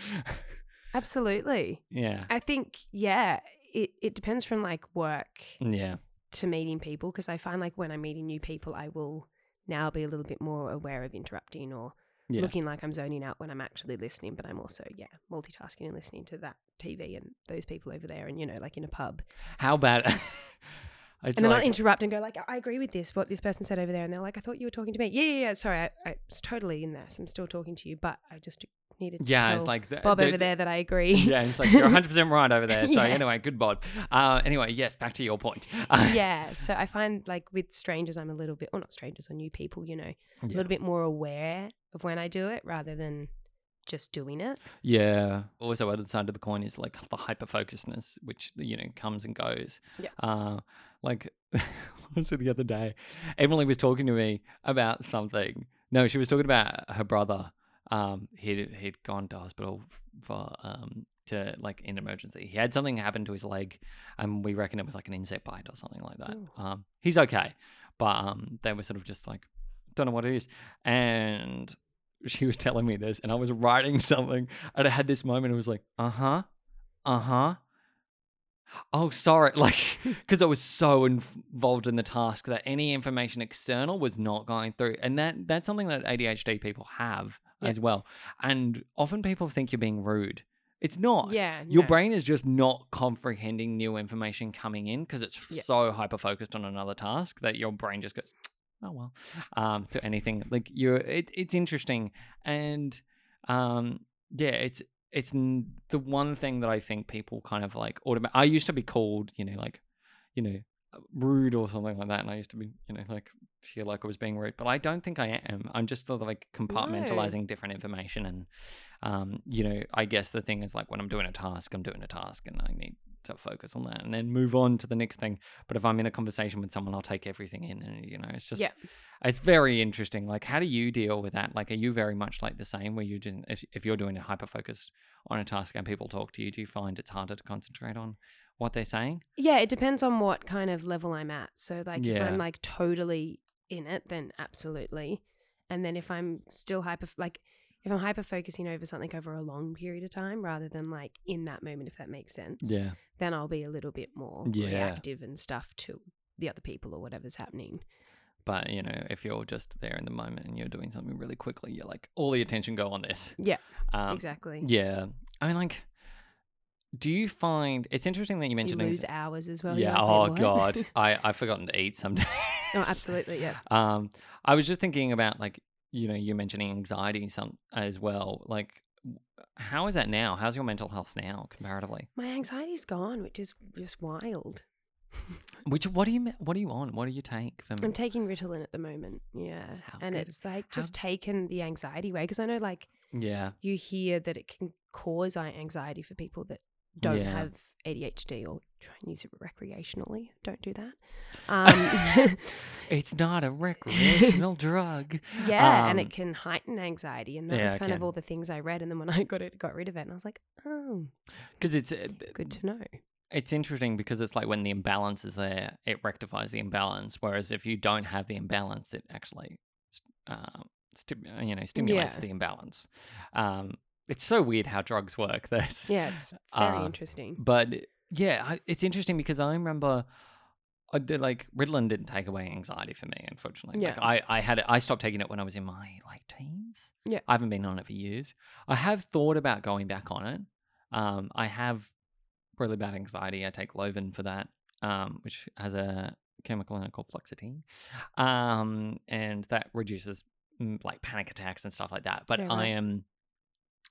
Speaker 2: Absolutely.
Speaker 1: yeah.
Speaker 2: I think yeah, it it depends from like work
Speaker 1: yeah.
Speaker 2: to meeting people because I find like when I'm meeting new people, I will now be a little bit more aware of interrupting or
Speaker 1: yeah.
Speaker 2: looking like I'm zoning out when I'm actually listening, but I'm also, yeah, multitasking and listening to that TV and those people over there and, you know, like in a pub.
Speaker 1: how bad <laughs>
Speaker 2: and then
Speaker 1: like,
Speaker 2: I'll interrupt and go like, I agree with this, what this person said over there. And they're like, I thought you were talking to me. Yeah, yeah, yeah. Sorry, I, I was totally in this. I'm still talking to you, but I just needed to
Speaker 1: yeah
Speaker 2: tell
Speaker 1: it's like the,
Speaker 2: Bob
Speaker 1: the-
Speaker 2: over there that I agree. <laughs>
Speaker 1: yeah it's like you're <laughs> 100% right over there so
Speaker 2: Yeah.
Speaker 1: anyway good bod uh anyway yes back to your point uh,
Speaker 2: yeah. So I find like with strangers, I'm a little bit, or not strangers, or new people, you know, a little bit more aware of when I do it rather than just doing it.
Speaker 1: Yeah. Also, other side of the coin is like the hyper focusedness, which you know comes and goes.
Speaker 2: Yeah.
Speaker 1: Uh, like, what was it the other day? Emily was talking to me about something. No, she was talking about her brother. Um, he'd he'd gone to hospital for um to like in emergency. He had something happen to his leg, and we reckon it was like an insect bite or something like that.
Speaker 2: Ooh.
Speaker 1: Um, he's okay, but um, they were sort of just like, don't know what it is, and <laughs> she was telling me this, and I was writing <laughs> something, and I had this moment. It was like, uh huh, uh huh. Oh, sorry. <laughs> Like, because I was so involved in the task that any information external was not going through, and that that's something that ADHD people have
Speaker 2: Yeah.
Speaker 1: as well. And often people think you're being rude It's not.
Speaker 2: Yeah.
Speaker 1: Your
Speaker 2: no.
Speaker 1: brain is just not comprehending new information coming in because it's
Speaker 2: Yeah.
Speaker 1: so hyper focused on another task that your brain just goes, oh well, um, to anything. Like you're, it, it's interesting, and um, yeah, it's it's n- the one thing that I think people kind of like automatic. I used to be called, you know, like, you know, rude or something like that, and I used to be, you know, like feel like I was being rude, but I don't think I am. I'm just sort of like compartmentalizing different information, and um, you know, I guess the thing is like when I'm doing a task, I'm doing a task, and I need to focus on that and then move on to the next thing. But if I'm in a conversation with someone, I'll take everything in, and you know, it's just
Speaker 2: Yeah.
Speaker 1: it's very interesting. Like, how do you deal with that? Like, are you very much like the same where you just if if you're doing a hyper focused on a task and people talk to you, do you find it's harder to concentrate on what they're saying?
Speaker 2: Yeah, it depends on what kind of level I'm at. So, like, if I'm like totally in it, then absolutely. And then if I'm still hyper, like, if I'm hyper focusing over something over a long period of time rather than like in that moment, if that makes sense,
Speaker 1: Yeah,
Speaker 2: then I'll be a little bit more
Speaker 1: Yeah.
Speaker 2: reactive and stuff to the other people or whatever's happening.
Speaker 1: but you know, if you're just there in the moment and you're doing something really quickly, you're like all the attention go on this.
Speaker 2: Yeah,
Speaker 1: Um,
Speaker 2: exactly.
Speaker 1: Yeah, I mean, like, do you find it's interesting that you
Speaker 2: You
Speaker 1: mentioned
Speaker 2: lose hours as well.
Speaker 1: Yeah.
Speaker 2: Like,
Speaker 1: Oh God, <laughs> I I've forgotten to eat some <laughs> sometimes.
Speaker 2: oh, absolutely. Yeah.
Speaker 1: Um, I was just thinking about like you know you're mentioning anxiety some as well. Like, how is that now? How's your mental health now comparatively?
Speaker 2: My anxiety's gone, which is just wild. <laughs>
Speaker 1: Which what do you what are you on? What do you take for
Speaker 2: I'm taking Ritalin at the moment. Yeah.
Speaker 1: How
Speaker 2: and
Speaker 1: good.
Speaker 2: it's like
Speaker 1: How-
Speaker 2: just taken the anxiety away because I know like
Speaker 1: yeah
Speaker 2: you hear that it can cause anxiety for people that don't
Speaker 1: Yeah.
Speaker 2: have ADHD or try and use it recreationally. Don't do that. <laughs> Um, <laughs>
Speaker 1: it's not a recreational drug.
Speaker 2: yeah, and
Speaker 1: Um,
Speaker 2: it can heighten anxiety, and that
Speaker 1: yeah,
Speaker 2: was kind of all the things I read. And then when <laughs> I got it, got rid of it, and I was like, oh,
Speaker 1: Because it's uh,
Speaker 2: good to know.
Speaker 1: it's interesting because it's like when the imbalance is there, it rectifies the imbalance. Whereas if you don't have the imbalance, it actually, uh, sti- you know, stimulates
Speaker 2: Yeah.
Speaker 1: the imbalance. Um, it's so weird how drugs work. <laughs> There's,
Speaker 2: Yeah, it's very
Speaker 1: Uh,
Speaker 2: interesting.
Speaker 1: but yeah, I, it's interesting because I remember. I did, like Ritalin didn't take away anxiety for me, unfortunately. Like
Speaker 2: Yeah.
Speaker 1: I, I had it, I stopped taking it when I was in my like teens.
Speaker 2: Yeah.
Speaker 1: I haven't been on it for years. I have thought about going back on it. Um, I have really bad anxiety. I take Lovan for that, um, which has a chemical in it called fluoxetine, um, and that reduces mm, like panic attacks and stuff like that. But
Speaker 2: Yeah,
Speaker 1: I am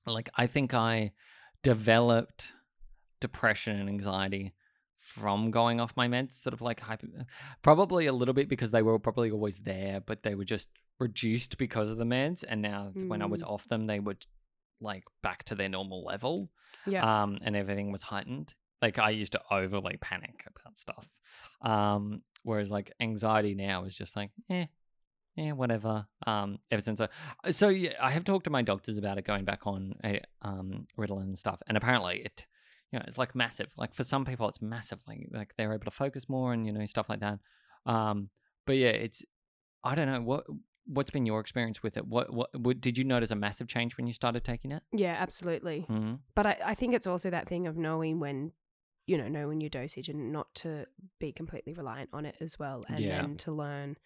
Speaker 1: like I think I developed depression and anxiety from going off my meds, sort of like hyper, probably a little bit because they were probably always there, but they were just reduced because of the meds. And now when I was
Speaker 2: Mm.
Speaker 1: off them, they were like back to their normal level
Speaker 2: Yeah.
Speaker 1: um, and everything was heightened. Like I used to overly panic about stuff, um, whereas like anxiety now is just like, eh, yeah, whatever. Um, ever since I, so yeah, I have talked to my doctors about it going back on a, um Ritalin and stuff, and apparently it, you know, it's like massive. Like for some people, it's massive. Like like they're able to focus more and you know stuff like that. Um, but yeah, it's I don't know what what's been your experience with it. What what, what did you notice a massive change when you started taking it?
Speaker 2: yeah, absolutely.
Speaker 1: Mm-hmm.
Speaker 2: But I, I think it's also that thing of knowing when, you know, knowing your dosage and not to be completely reliant on it as well. And
Speaker 1: Yeah.
Speaker 2: then to learn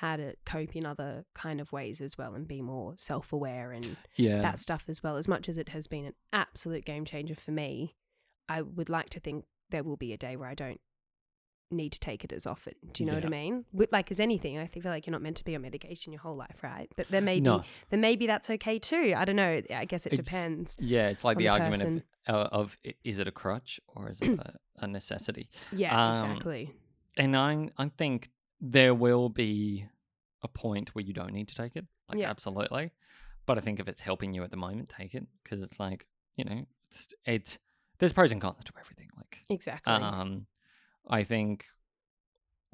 Speaker 2: how to cope in other kind of ways as well and be more self aware and
Speaker 1: Yeah,
Speaker 2: that stuff as well. As much as it has been an absolute game changer for me, I would like to think there will be a day where I don't need to take it as often. Do you know what I mean? With, like as anything, I feel like you're not meant to be on medication your whole life, right? But there may be, then maybe that's okay too. I don't know. I guess it
Speaker 1: It's-
Speaker 2: depends.
Speaker 1: Yeah, it's like the
Speaker 2: the
Speaker 1: argument of uh, of is it a crutch or is it <clears throat> a, a necessity?
Speaker 2: Yeah,
Speaker 1: Um,
Speaker 2: exactly.
Speaker 1: And I I think there will be a point where you don't need to take it. Like
Speaker 2: Yeah.
Speaker 1: absolutely. But I think if it's helping you at the moment, take it because it's like you know it's it's there's pros and cons to everything. Like
Speaker 2: Exactly.
Speaker 1: um, I think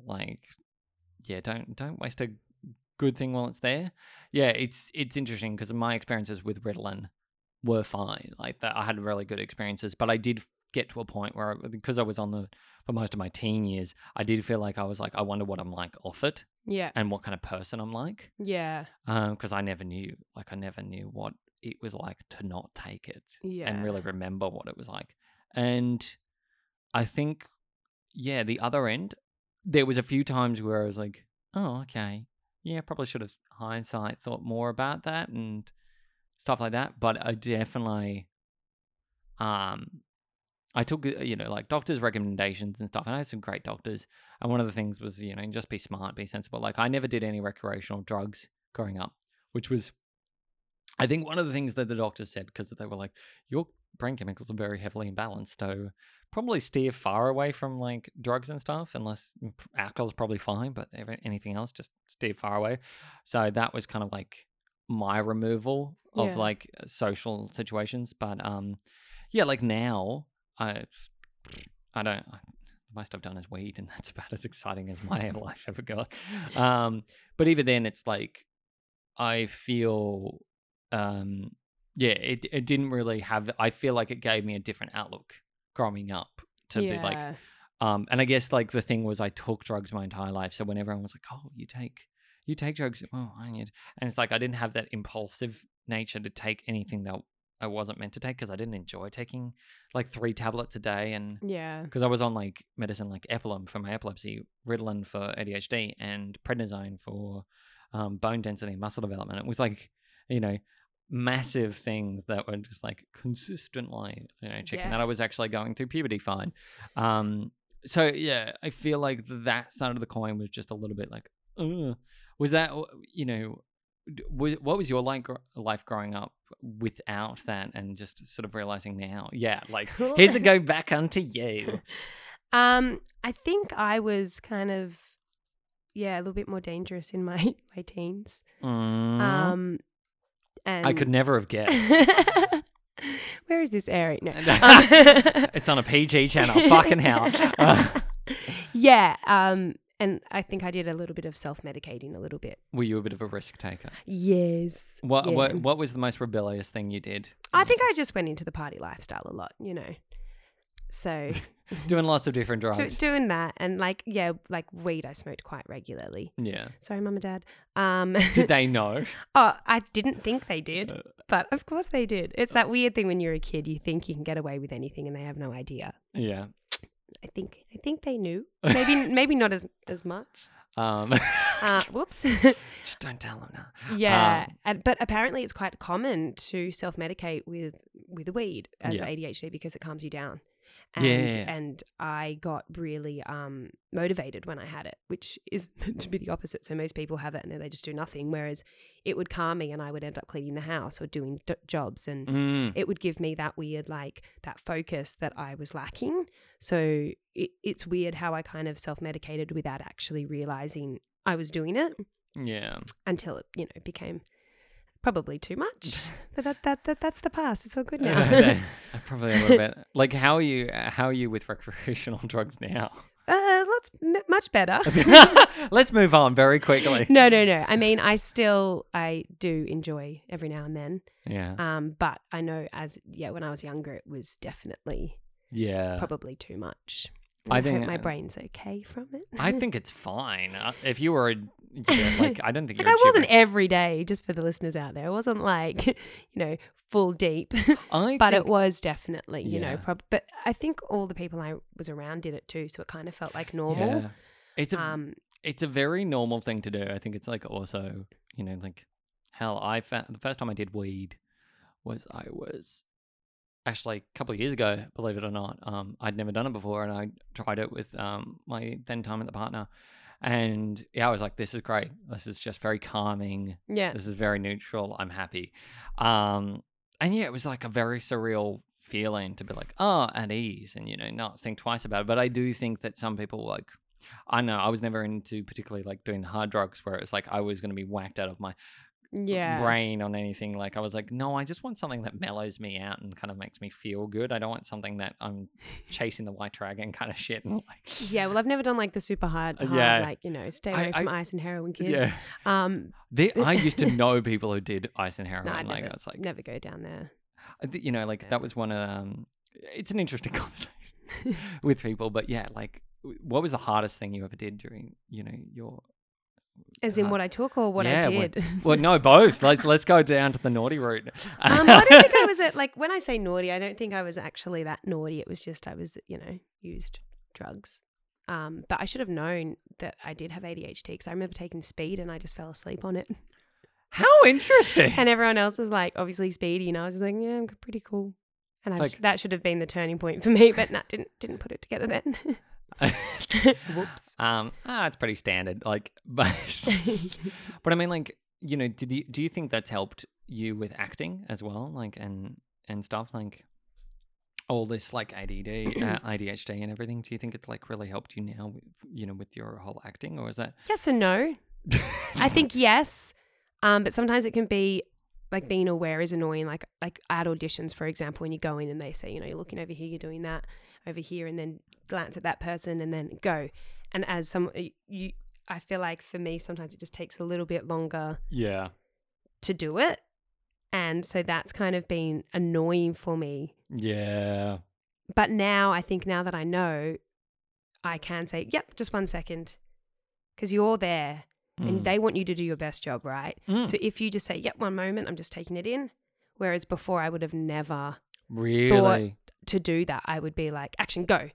Speaker 1: like yeah, don't don't waste a good thing while it's there. Yeah, it's it's interesting because my experiences with Ritalin were fine. Like that, I had really good experiences, but I did get to a point where because I was on the for most of my teen years, I did feel like I was like I wonder what I'm like off it
Speaker 2: yeah.
Speaker 1: and what kind of person I'm like
Speaker 2: Yeah.
Speaker 1: because I never knew like I never knew what it was like to not take it
Speaker 2: Yeah.
Speaker 1: and really remember what it was like. And I think, yeah, the other end, there was a few times where I was like, oh, okay, yeah, probably should have hindsight thought more about that and stuff like that. But I definitely um, I took uh, you know like doctors' recommendations and stuff, and I had some great doctors. And one of the things was you know just be smart, be sensible. Like I never did any recreational drugs growing up, which was, I think, one of the things that the doctors said because they were like, your brain chemicals are very heavily imbalanced, so probably steer far away from like drugs and stuff, unless mm, alcohol's probably fine, but anything else, just steer far away. So that was kind of like my removal of
Speaker 2: Yeah.
Speaker 1: like social situations. But um, yeah, like now I I don't. I, the most I've done is weed, and <laughs> that's about as exciting as my <laughs> life ever got. Um, but even then, it's like I feel, um, yeah, it it didn't really have. I feel like it gave me a different outlook growing up to be like, um, and I guess like the thing was I took drugs my entire life, so when everyone was like, "Oh, you take." You take drugs, oh, I need, and it's like I didn't have that impulsive nature to take anything that I wasn't meant to take because I didn't enjoy taking like three tablets a day and
Speaker 2: yeah.
Speaker 1: because I was on like medicine like Epilim for my epilepsy, Ritalin for ADHD, and prednisone for um, bone density and muscle development. It was like you know massive things that were just like consistently you know checking
Speaker 2: Yeah.
Speaker 1: that I was actually going through puberty fine. Um, so yeah, I feel like that side of the coin was just a little bit like, Ugh. was that you know. What was your like life growing up without that, and just sort of realizing now? Yeah, like here's a <laughs> go back unto you.
Speaker 2: Um, I think I was kind of yeah, a little bit more dangerous in my <laughs> my teens.
Speaker 1: Mm.
Speaker 2: Um and
Speaker 1: I could never have guessed. <laughs>
Speaker 2: Where is this airing? No.
Speaker 1: it's on a PG channel. Fucking hell.
Speaker 2: Yeah, um and I think I did a little bit of self-medicating a little bit.
Speaker 1: were you a bit of a risk taker?
Speaker 2: Yes.
Speaker 1: What
Speaker 2: yeah.
Speaker 1: what what was the most rebellious thing you did?
Speaker 2: I think I just went into the party lifestyle a lot, you know. So <laughs>
Speaker 1: doing lots of different
Speaker 2: do,
Speaker 1: drugs.
Speaker 2: doing that and like yeah, like weed I smoked quite regularly.
Speaker 1: yeah.
Speaker 2: Sorry, mum and dad. Um <laughs>
Speaker 1: Did they know? <laughs>
Speaker 2: Oh, I didn't think they did,
Speaker 1: Uh,
Speaker 2: but of course they did. It's that weird thing when you're a kid, you think you can get away with anything and they have no idea.
Speaker 1: Yeah.
Speaker 2: I think I think they knew. <laughs> Maybe maybe not as as much.
Speaker 1: Um,
Speaker 2: Uh, <laughs> whoops. <laughs>
Speaker 1: just don't tell them now.
Speaker 2: yeah,
Speaker 1: Um,
Speaker 2: and, but apparently it's quite common to self medicate with with weed as
Speaker 1: Yeah.
Speaker 2: ADHD because it calms you down. And
Speaker 1: Yeah.
Speaker 2: and I got really um, motivated when I had it, which is meant <laughs> to be the opposite. So most people have it and then they just do nothing, whereas it would calm me and I would end up cleaning the house or doing d- jobs and
Speaker 1: Mm.
Speaker 2: it would give me that weird like that focus that I was lacking. So it, it's weird how I kind of self medicated without actually realizing I was doing it
Speaker 1: Yeah.
Speaker 2: until it you know became probably too much. <laughs> but that, that that that's the past. It's all good now.
Speaker 1: Uh, <laughs> <laughs> Probably a little bit. Like, how are you? How are you with recreational drugs now?
Speaker 2: uh, lots m- much better.
Speaker 1: Let's move on very quickly.
Speaker 2: no, no, no. I mean, I still I do enjoy every now and then.
Speaker 1: Yeah.
Speaker 2: Um, but I know as yeah, when I was younger, it was definitely
Speaker 1: Yeah.
Speaker 2: probably too much.
Speaker 1: I
Speaker 2: I,
Speaker 1: think,
Speaker 2: hope my
Speaker 1: uh,
Speaker 2: brain's okay from it.
Speaker 1: I think it's fine. Uh, If you were, a, yeah, like, <laughs> I don't think you're.
Speaker 2: I wasn't
Speaker 1: gibber.
Speaker 2: every day, just for the listeners out there. It wasn't like <laughs> you know full deep, <laughs>
Speaker 1: I
Speaker 2: but
Speaker 1: think,
Speaker 2: it was definitely you
Speaker 1: Yeah.
Speaker 2: know. Prob- but I think all the people I was around did it too, so it kind of felt like normal.
Speaker 1: Yeah. It's a
Speaker 2: Um,
Speaker 1: it's a very normal thing to do. I think it's like also, you know, like hell, I found the first time I did weed was I was actually a couple of years ago, believe it or not. Um, I'd never done it before, and I tried it with um my then time at the partner, and yeah, I was like, this is great. This is just very calming.
Speaker 2: yeah,
Speaker 1: This is very neutral. I'm happy. Um, and yeah, it was like a very surreal feeling to be like, oh, at ease and, you know, not think twice about it. But I do think that some people like, I know I was never into particularly like doing the hard drugs where it's like I was going to be whacked out of my
Speaker 2: yeah.
Speaker 1: brain on anything. Like I was like, no, I just want something that mellows me out and kind of makes me feel good. I don't want something that I'm chasing the white dragon <laughs> kind of shit. And like,
Speaker 2: Yeah, well, I've never done like the super hard,
Speaker 1: Uh,
Speaker 2: hard
Speaker 1: yeah.
Speaker 2: like you know, stay
Speaker 1: I-
Speaker 2: away from
Speaker 1: I-
Speaker 2: ice and heroin kids.
Speaker 1: yeah,
Speaker 2: Um,
Speaker 1: they, I used to <laughs> know people who did ice and heroin.
Speaker 2: no, I'd
Speaker 1: like
Speaker 2: never,
Speaker 1: I was like,
Speaker 2: never go down there.
Speaker 1: You know, like
Speaker 2: Yeah.
Speaker 1: that was one of um, it's an interesting <laughs> conversation with people, but yeah, like, what was the hardest thing you ever did during, you know, your?
Speaker 2: As in
Speaker 1: Uh,
Speaker 2: what I took or what
Speaker 1: yeah,
Speaker 2: I did. <laughs>
Speaker 1: Well, no, both. Let's let's go down to the naughty route.
Speaker 2: um, I don't think I was <laughs> at like when I say naughty, I don't think I was actually that naughty. It was just I was, you know, used drugs. Um, but I should have known that I did have ADHD because I remember taking speed and I just fell asleep on it.
Speaker 1: How interesting. <laughs>
Speaker 2: And everyone else was like, obviously speedy, and I was like, yeah, I'm pretty cool. And I
Speaker 1: Like-
Speaker 2: that should have been the turning point for me, but nah, didn't didn't put it together then. <laughs> Whoops. <laughs>
Speaker 1: um, ah, it's pretty standard. Like, <laughs> but, but I mean, like, you know, did you do you think that's helped you with acting as well, like, and and stuff, like, all this like ADD, uh, <clears throat> ADHD, and everything? Do you think it's like really helped you now, with, you know, with your whole acting, or is that?
Speaker 2: yes and no. I think yes, um, but sometimes it can be like being aware is annoying. Like like at auditions, for example, when you go in and they say, you know, you're looking over here, you're doing that over here, and then glance at that person, and then go. And as some you, I feel like for me, sometimes it just takes a little bit longer
Speaker 1: Yeah.
Speaker 2: to do it, and so that's kind of been annoying for me.
Speaker 1: Yeah.
Speaker 2: But now I think now that I know, I can say, yep, just one second, because you're there and
Speaker 1: Mm.
Speaker 2: they want you to do your best job, right?
Speaker 1: Mm.
Speaker 2: So if you just say, yep, one moment, I'm just taking it in. Whereas before, I would have never
Speaker 1: really.
Speaker 2: to do that. I would be like, action, go.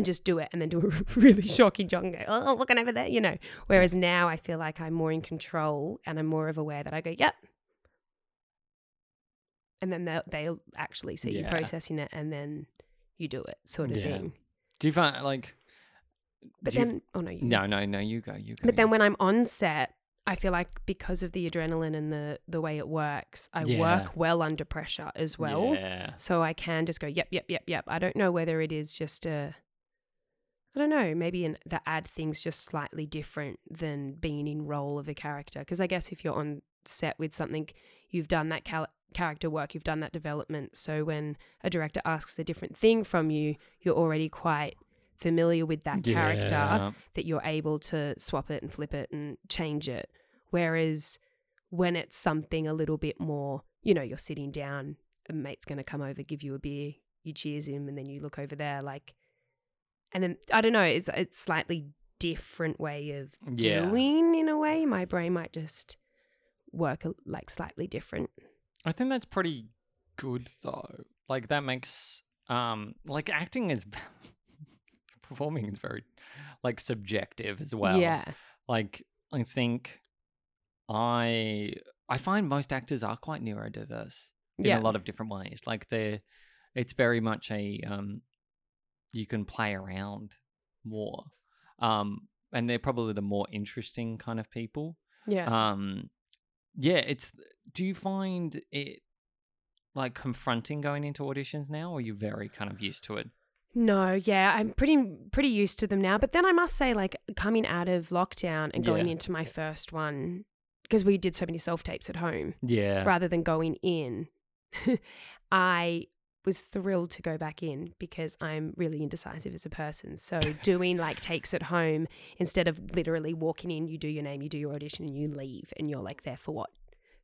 Speaker 2: And just do it and then do a <laughs> really shocking job and go, oh, looking over there, you know. Whereas now I feel like I'm more in control and I'm more of aware that I go, yep. And then they'll, they'll actually see you processing it and then you do it, sort of
Speaker 1: Yeah.
Speaker 2: thing.
Speaker 1: Do you find like?
Speaker 2: But
Speaker 1: do you
Speaker 2: then, oh no, you
Speaker 1: no, no, no. You go. You go.
Speaker 2: But then
Speaker 1: you-
Speaker 2: when I'm on set, I feel like because of the adrenaline and the the way it works, I
Speaker 1: Yeah.
Speaker 2: work well under pressure as well.
Speaker 1: Yeah.
Speaker 2: So I can just go, yep, yep, yep, yep. I don't know whether it is just a, I don't know, maybe an, the ad thing's just slightly different than being in role of a character. Because I guess if you're on set with something, you've done that cal- character work, you've done that development. So when a director asks a different thing from you, you're already quite familiar with that character
Speaker 1: Yeah.
Speaker 2: that you're able to swap it and flip it and change it. Whereas when it's something a little bit more, you know, you're sitting down, a mate's going to come over, give you a beer, you cheers him, and then you look over there, like, and then I don't know, it's it's slightly different way of
Speaker 1: Yeah.
Speaker 2: doing in a way. My brain might just work like slightly different.
Speaker 1: I think that's pretty good though. Like that makes um like acting is <laughs> performing is very like subjective as well.
Speaker 2: yeah,
Speaker 1: Like I think I I find most actors are quite neurodiverse in
Speaker 2: yeah,
Speaker 1: a lot of different ways. Like they're it's very much a um you can play around more. Um and they're probably the more interesting kind of people.
Speaker 2: yeah.
Speaker 1: Um, yeah, it's. Do you find it like confronting going into auditions now, or are you very kind of used to it?
Speaker 2: No, yeah, I'm pretty pretty used to them now. But then I must say, like coming out of lockdown and going
Speaker 1: Yeah.
Speaker 2: into my first one, because we did so many self tapes at home
Speaker 1: Yeah,
Speaker 2: rather than going in, <laughs> I was thrilled to go back in because I'm really indecisive as a person. So doing like takes at home instead of literally walking in, you do your name, you do your audition, and you leave, and you're like there for what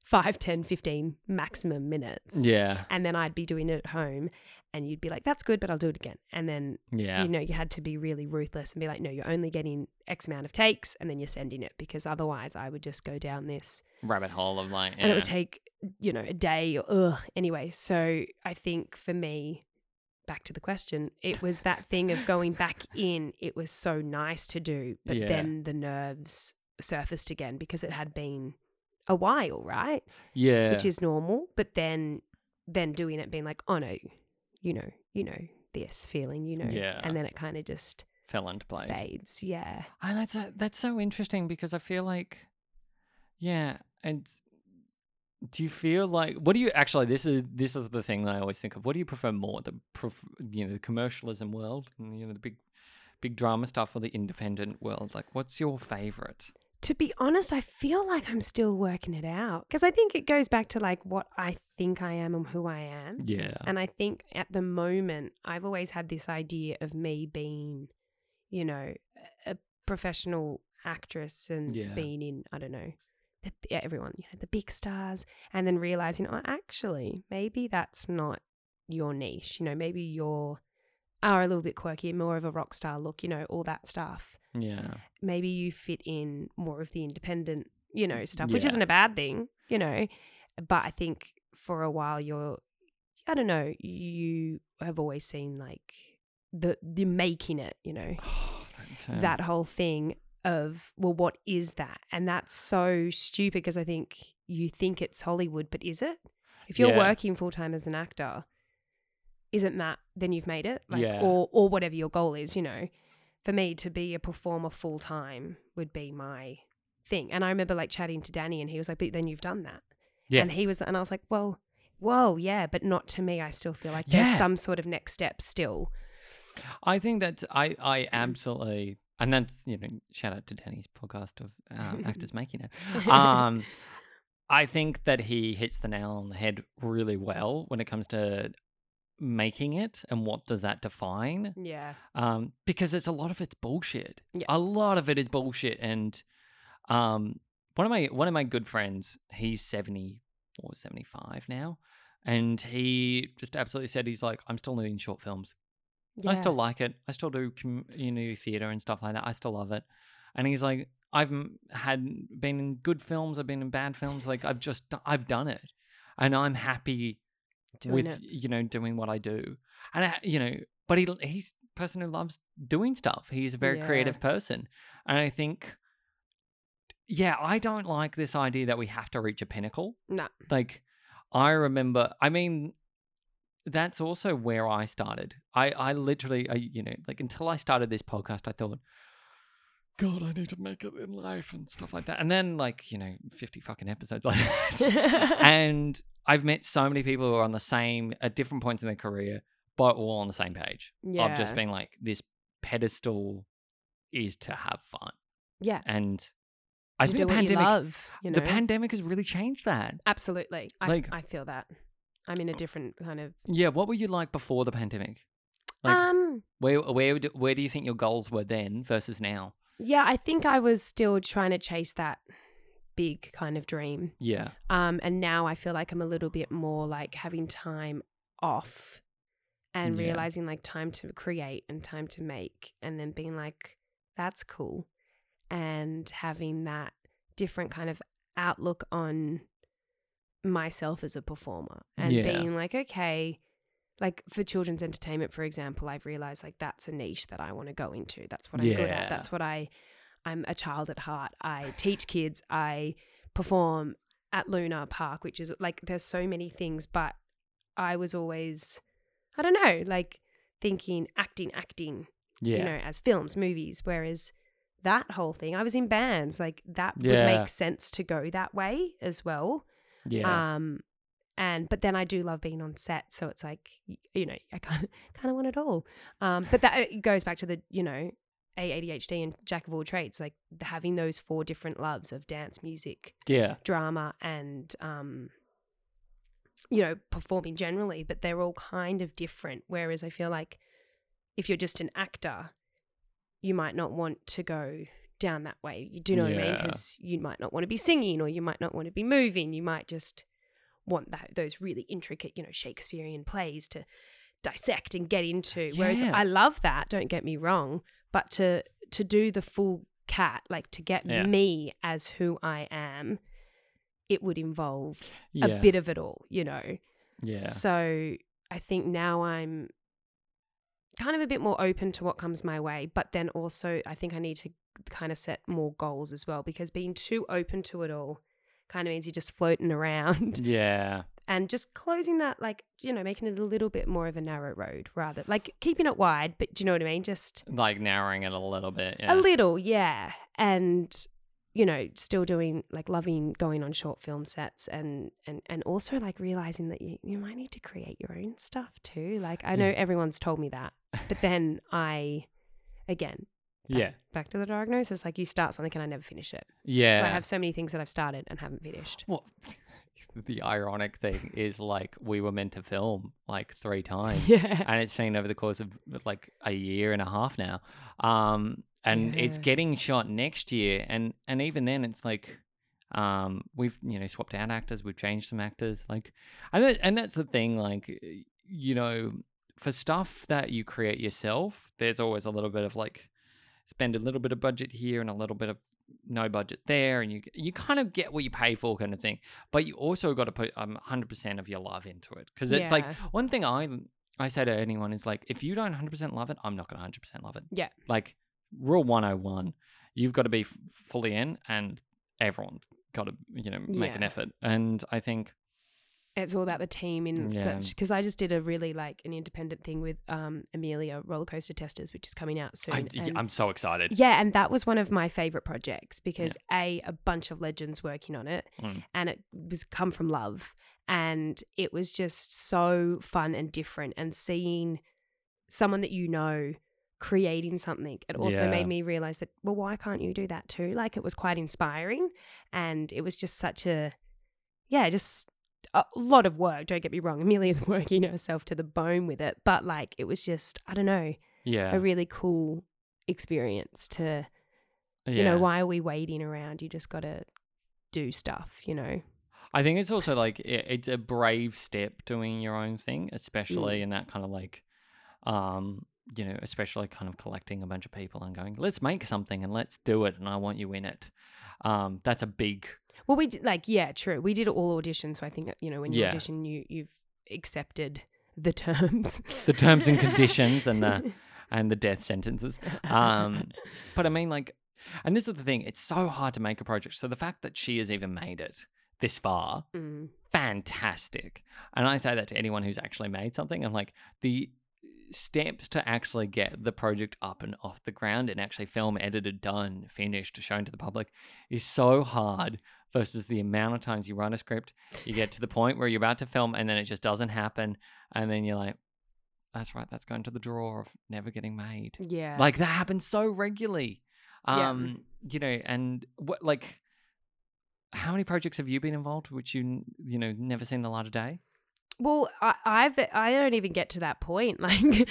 Speaker 2: five, 10, 15 maximum minutes.
Speaker 1: yeah,
Speaker 2: And then I'd be doing it at home and you'd be like, that's good, but I'll do it again. And then
Speaker 1: yeah,
Speaker 2: you know, you had to be really ruthless and be like, no, you're only getting X amount of takes and then you're sending it because otherwise I would just go down this
Speaker 1: rabbit hole of like,
Speaker 2: and it would take, you know, a day or ugh. Anyway, so I think for me, back to the question, it was that thing of going back <laughs> in. It was so nice to do, but
Speaker 1: Yeah.
Speaker 2: then the nerves surfaced again because it had been a while, right?
Speaker 1: yeah,
Speaker 2: Which is normal. But then, then doing it, being like, oh no, you know, you know, this feeling, you know,
Speaker 1: Yeah.
Speaker 2: and then it kind of just
Speaker 1: fell into place.
Speaker 2: fades. Yeah.
Speaker 1: And that's a, that's so interesting because I feel like, yeah, and do you feel like what do you actually? This is this is the thing that I always think of. What do you prefer more, the you know the commercialism world, and, you know the big big drama stuff, or the independent world? Like, what's your favorite?
Speaker 2: To be honest, I feel like I'm still working it out because I think it goes back to like what I think I am and who I am.
Speaker 1: Yeah,
Speaker 2: And I think at the moment, I've always had this idea of me being, you know, a professional actress and
Speaker 1: Yeah.
Speaker 2: being in, I don't know, the, everyone, you know, the big stars, and then realizing, oh, actually, maybe that's not your niche. You know, maybe you're are a little bit quirky, more of a rock star look, you know, all that stuff.
Speaker 1: yeah,
Speaker 2: Maybe you fit in more of the independent, you know, stuff, which isn't a bad thing, you know. But I think for a while you're I don't know, you have always seen like the the making it, you know,
Speaker 1: that, um,
Speaker 2: that whole thing of well, what is that? And that's so stupid because I think you think it's Hollywood, but is it? If you're
Speaker 1: Yeah.
Speaker 2: working full time as an actor, isn't that then you've made it like
Speaker 1: Yeah.
Speaker 2: or or whatever your goal is you know for me to be a performer full time would be my thing and i remember like chatting to danny and he was like but then you've done that
Speaker 1: Yeah.
Speaker 2: and he was and i was like well whoa yeah but not to me i still feel like
Speaker 1: Yeah.
Speaker 2: there's some sort of next step still
Speaker 1: I think that I I absolutely and that's you know shout out to Danny's podcast of uh, actors <laughs> making it. <laughs> Um, I think that he hits the nail on the head really well when it comes to making it and what does that define.
Speaker 2: yeah
Speaker 1: Um, because it's a lot of it's bullshit.
Speaker 2: Yeah.
Speaker 1: A lot of it is bullshit, and um, one of my one of my good friends, he's seventy or seventy five now, and he just absolutely said he's like, I'm still doing short films.
Speaker 2: yeah
Speaker 1: I still like it. I still do community theater and stuff like that. I still love it. And he's like, I've had been in good films. I've been in bad films. Like I've just I've done it, and I'm happy
Speaker 2: doing
Speaker 1: with
Speaker 2: it
Speaker 1: you know doing what I do. And I, you know, but he he's a person who loves doing stuff. He's a very
Speaker 2: Yeah.
Speaker 1: creative person, and I think, yeah, I don't like this idea that we have to reach a pinnacle.
Speaker 2: Nah.
Speaker 1: Like, I remember. I mean, that's also where I started. I I literally, I, you know, like until I started this podcast, I thought. God, I need to make it in life and stuff like that. And then, like, you know, 50 fucking episodes like <laughs> that. and I've met so many people who are on the same, at different points in their career, but all on the same page
Speaker 2: yeah
Speaker 1: of just being like, this pedestal is to have fun.
Speaker 2: yeah
Speaker 1: And I
Speaker 2: to
Speaker 1: think the
Speaker 2: what you
Speaker 1: pandemic,
Speaker 2: love, you know?
Speaker 1: the pandemic has really changed that.
Speaker 2: absolutely I,
Speaker 1: like-
Speaker 2: I feel that i'm in a different kind of
Speaker 1: Yeah, what were you like before the pandemic? Like,
Speaker 2: um
Speaker 1: where where where do you think your goals were then versus now?
Speaker 2: Yeah, I think I was still trying to chase that big kind of dream.
Speaker 1: Yeah,
Speaker 2: Um, and now I feel like I'm a little bit more like having time off and
Speaker 1: Yeah.
Speaker 2: realizing like time to create and time to make and then being like, that's cool. And having that different kind of outlook on myself as a performer and
Speaker 1: Yeah.
Speaker 2: being like, okay, like for children's entertainment, for example, I've realized like that's a niche that I want to go into. That's what I'm good at. That's what I, I'm a child at heart. I teach kids. I perform at Luna Park, which is like there's so many things, but I was always, I don't know, like thinking acting, acting,
Speaker 1: yeah,
Speaker 2: you know, as films, movies. Whereas that whole thing, I was in bands, like that would make sense to go that way as well.
Speaker 1: yeah,
Speaker 2: Um, and but then I do love being on set, so it's like you know I kind of <laughs> kind of want it all. Um, but that it goes back to the you know a ADHD and jack of all trades, like having those four different loves of dance, music,
Speaker 1: yeah,
Speaker 2: drama, and um, you know performing generally. But they're all kind of different. Whereas I feel like if you're just an actor, you might not want to go down that way. You do know what I mean? Because you might not want to be singing, or you might not want to be moving. You might just want that those really intricate, you know, Shakespearean plays to dissect and get into. Whereas
Speaker 1: Yeah.
Speaker 2: I love that. Don't get me wrong, but to to do the full cat, like to get
Speaker 1: Yeah.
Speaker 2: me as who I am, it would involve
Speaker 1: yeah,
Speaker 2: a bit of it all, you know.
Speaker 1: yeah,
Speaker 2: So I think now I'm kind of a bit more open to what comes my way, but then also I think I need to kind of set more goals as well because being too open to it all kind of means you're just floating around <laughs>
Speaker 1: yeah,
Speaker 2: and just closing that like you know making it a little bit more of a narrow road rather like keeping it wide but do you know what i mean just
Speaker 1: like narrowing it a little bit. Yeah.
Speaker 2: a little yeah and you know still doing like loving going on short film sets and and and also like realizing that you, you might need to create your own stuff too like i know
Speaker 1: Yeah.
Speaker 2: everyone's told me that but then i again back,
Speaker 1: yeah,
Speaker 2: back to the diagnosis like you start something and i never finish it
Speaker 1: yeah.
Speaker 2: so i have so many things that i've started and haven't finished
Speaker 1: Well, <laughs> the ironic thing is like we were meant to film like three times. <laughs>
Speaker 2: yeah
Speaker 1: and it's been over the course of like a year and a half now. Um, and it's getting shot next year, and and even then, it's like, um, we've you know swapped out actors, we've changed some actors, like, and that, and that's the thing, like, you know, for stuff that you create yourself, there's always a little bit of like, spend a little bit of budget here and a little bit of no budget there, and you you kind of get what you pay for, kind of thing. But you also got to put um 100% of your love into it because it's like one thing I I say to anyone is like, if you don't 100% love it, I'm not going to 100% love it.
Speaker 2: Yeah.
Speaker 1: Like rule 101, you've got to be f- fully in, and everyone's got to you know make an effort. And I think
Speaker 2: it's all about the team in
Speaker 1: Yeah.
Speaker 2: such because I just did a really like an independent thing with um Amelia Roller Coaster Testers, which is coming out soon.
Speaker 1: I, I'm so excited.
Speaker 2: yeah, and that was one of my favorite projects because a a bunch of legends working on it,
Speaker 1: Mm.
Speaker 2: and it was come from love, and it was just so fun and different, and seeing someone that you know creating something it also
Speaker 1: Yeah.
Speaker 2: made me realize that well why can't you do that too like it was quite inspiring and it was just such a yeah just a lot of work don't get me wrong amelia's <laughs> working herself to the bone with it but like it was just i don't know
Speaker 1: Yeah.
Speaker 2: a really cool experience to you know why are we waiting around you just got to do stuff you know
Speaker 1: I think it's also like it, it's a brave step doing your own thing, especially in that kind of like, um, you know, especially kind of collecting a bunch of people and going, let's make something and let's do it, and I want you in it. Um, that's a big
Speaker 2: well we did like yeah true we did all auditions so i think that, you know when you
Speaker 1: Yeah.
Speaker 2: audition you you've accepted the terms
Speaker 1: the terms and conditions and the <laughs> and the death sentences. <laughs> Um, but I mean, like, and this is the thing: it's so hard to make a project. So the fact that she has even made it this far,
Speaker 2: Mm.
Speaker 1: fantastic. And I say that to anyone who's actually made something. I'm like, the steps to actually get the project up and off the ground and actually film, edited, done, finished, shown to the public is so hard versus the amount of times you run a script, you get to the point where you're about to film and then it just doesn't happen. And then you're like, that's right, that's going to the drawer of never getting made.
Speaker 2: yeah
Speaker 1: Like that happens so regularly.
Speaker 2: Yeah.
Speaker 1: Um, you know, and what like how many projects have you been involved which you you know never seen the light of day?
Speaker 2: Well, I, I've I don't even get to that point. <laughs> Like,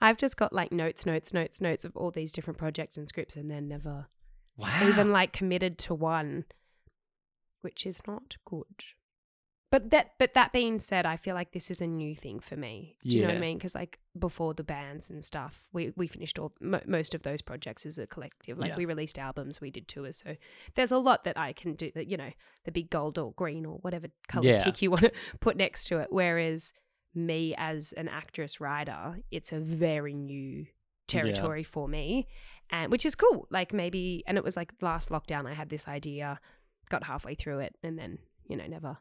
Speaker 2: I've just got like notes, notes, notes, notes of all these different projects and scripts, and then never
Speaker 1: Wow.
Speaker 2: even like committed to one, which is not good. But that, but that being said, I feel like this is a new thing for me. Do you know what I
Speaker 1: Yeah.
Speaker 2: mean? Because like before the bands and stuff, we we finished all mo- most of those projects as a collective. Like
Speaker 1: Yeah.
Speaker 2: we released albums, we did tours, so there's a lot that I can do. That you know, the big gold or green or whatever color
Speaker 1: Yeah.
Speaker 2: tick you <laughs> want to put next to it. Whereas me as an actress writer, it's a very new territory for me, and which is cool. Like maybe, and it was like last lockdown, I had this idea, got halfway through it, and then you know never.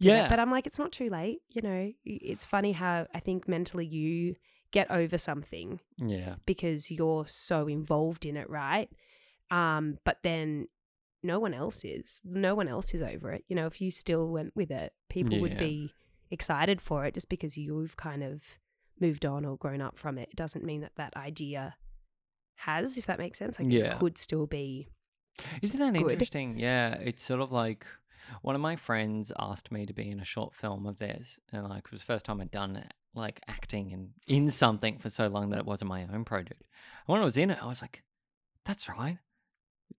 Speaker 2: did it.
Speaker 1: yeah.
Speaker 2: but I'm like, it's not too late. You know, it's funny how I think mentally you get over something
Speaker 1: yeah.
Speaker 2: because you're so involved in it, right? Um, but then no one else is. No one else is over it. You know, if you still went with it, people would be excited for it just because you've kind of moved on or grown up from it. It doesn't mean that that idea has, if that makes sense. Like
Speaker 1: Yeah.
Speaker 2: it could still be.
Speaker 1: Isn't that
Speaker 2: good.
Speaker 1: interesting? Yeah, it's sort of like one of my friends asked me to be in a short film of theirs, and like it was the first time I'd done like acting and in something for so long that it wasn't my own project. And when I was in it, I was like, "That's right."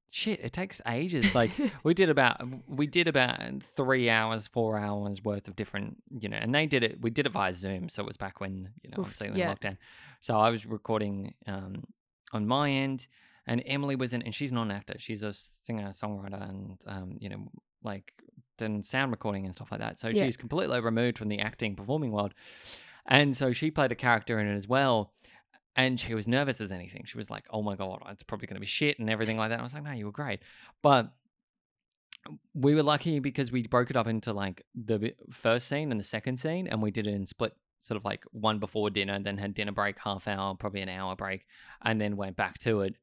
Speaker 1: Shit, it takes ages. Like <laughs> we did about we did about three hours, four hours worth of different, you know, and they did it. We did it via Zoom, so it was back when you know
Speaker 2: Oof,
Speaker 1: obviously in lockdown. So I was recording um, on my end, and Emily was in, and she's not an actor. She's a singer, songwriter, and um, you know, like done sound recording and stuff like that. So
Speaker 2: Yeah.
Speaker 1: she's completely removed from the acting, performing world, and so she played a character in it as well. And she was nervous as anything. She was like, "Oh my god, it's probably going to be shit" and everything like that. I was like, "No, you were great," but we were lucky because we broke it up into like the first scene and the second scene, and we did it in split, sort of like one before dinner, then had dinner break, half hour, probably an hour break, and then went back to it.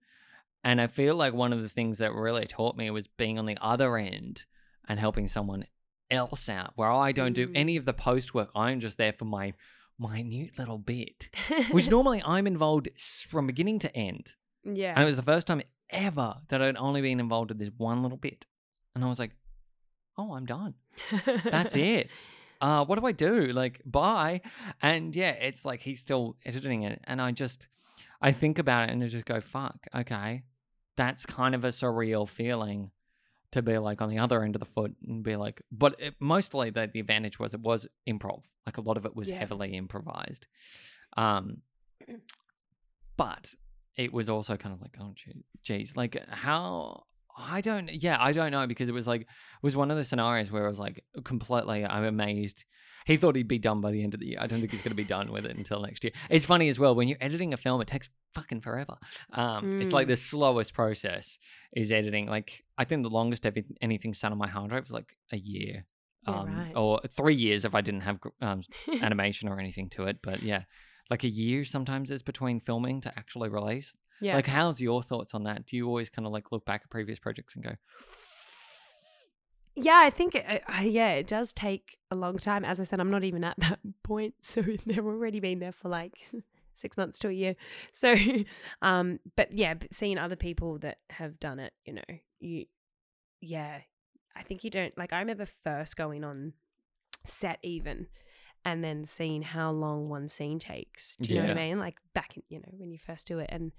Speaker 1: And I feel like one of the things that really taught me was being on the other end and helping someone else out, where I don't do
Speaker 2: Mm.
Speaker 1: any of the post work. I'm just there for my minute little bit, which <laughs> normally I'm involved from beginning to end.
Speaker 2: yeah.
Speaker 1: And it was the first time ever that I'd only been involved with this one little bit. And I was like, oh, I'm done. That's it. <laughs> Uh, what do I do? Like, bye. And yeah, it's like he's still editing it. And I just, I think about it and I just go, fuck, okay. That's kind of a surreal feeling to be like on the other end of the foot and be like, but it, mostly the, the advantage was it was improv. Like a lot of it was
Speaker 2: Yeah.
Speaker 1: heavily improvised. Um, <clears throat> but it was also kind of like, oh, gee- geez, like how I don't, yeah, I don't know because it was like it was one of the scenarios where I was like completely, I'm amazed. He thought he'd be done by the end of the year. I don't think he's going to be done with it until next year. It's funny as well when you're editing a film, it takes fucking forever. Um, It's like
Speaker 2: Mm.
Speaker 1: the slowest process is editing. Like I think the longest ever anything sat on my hard drive was like a year.
Speaker 2: Yeah,
Speaker 1: um,
Speaker 2: right.
Speaker 1: or three years if I didn't have um, <laughs> animation or anything to it. But yeah, like a year sometimes is between filming to actually release.
Speaker 2: Yeah.
Speaker 1: Like, how's your thoughts on that? Do you always kind of like look back at previous projects and go,
Speaker 2: Yeah, I think it, I, yeah, it does take a long time. As I said, I'm not even at <laughs> that point, so <laughs> they've already been there for like <laughs> six months to a year. So, um, but yeah, but seeing other people that have done it, you know, you, yeah, I think you don't like. I remember first going on set even, and then seeing how long one scene takes. Do you know what I mean? Like back in, you know, when you first do it, and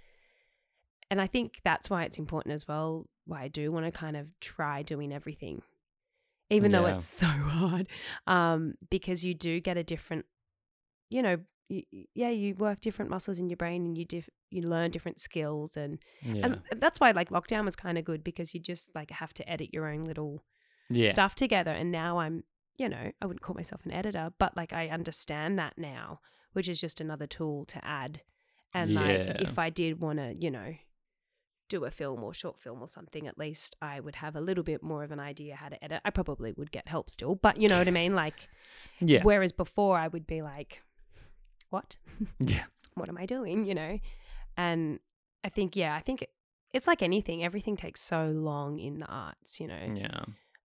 Speaker 2: and I think that's why it's important as well. Why I do want to kind of try doing everything, even though it's <laughs> so hard, um, because you do get a different, you know, y y- yeah, you work different muscles in your brain and you diff- you learn different skills and
Speaker 1: yeah,
Speaker 2: and that's why like lockdown was kind of good because you just like have to edit your own little
Speaker 1: yeah,
Speaker 2: stuff together. And now I'm, you know, I wouldn't call myself an editor, but like I understand that now, which is just another tool to add. And like if I did want to, you know, do a film or short film or something, at least I would have a little bit more of an idea how to edit. I probably would get help still, but you know what I mean? Like, <laughs>
Speaker 1: yeah,
Speaker 2: whereas before I would be like, what? <laughs>
Speaker 1: yeah,
Speaker 2: what am I doing? You know? And I think, yeah, I think it, it's like anything, everything takes so long in the arts, you know?
Speaker 1: yeah.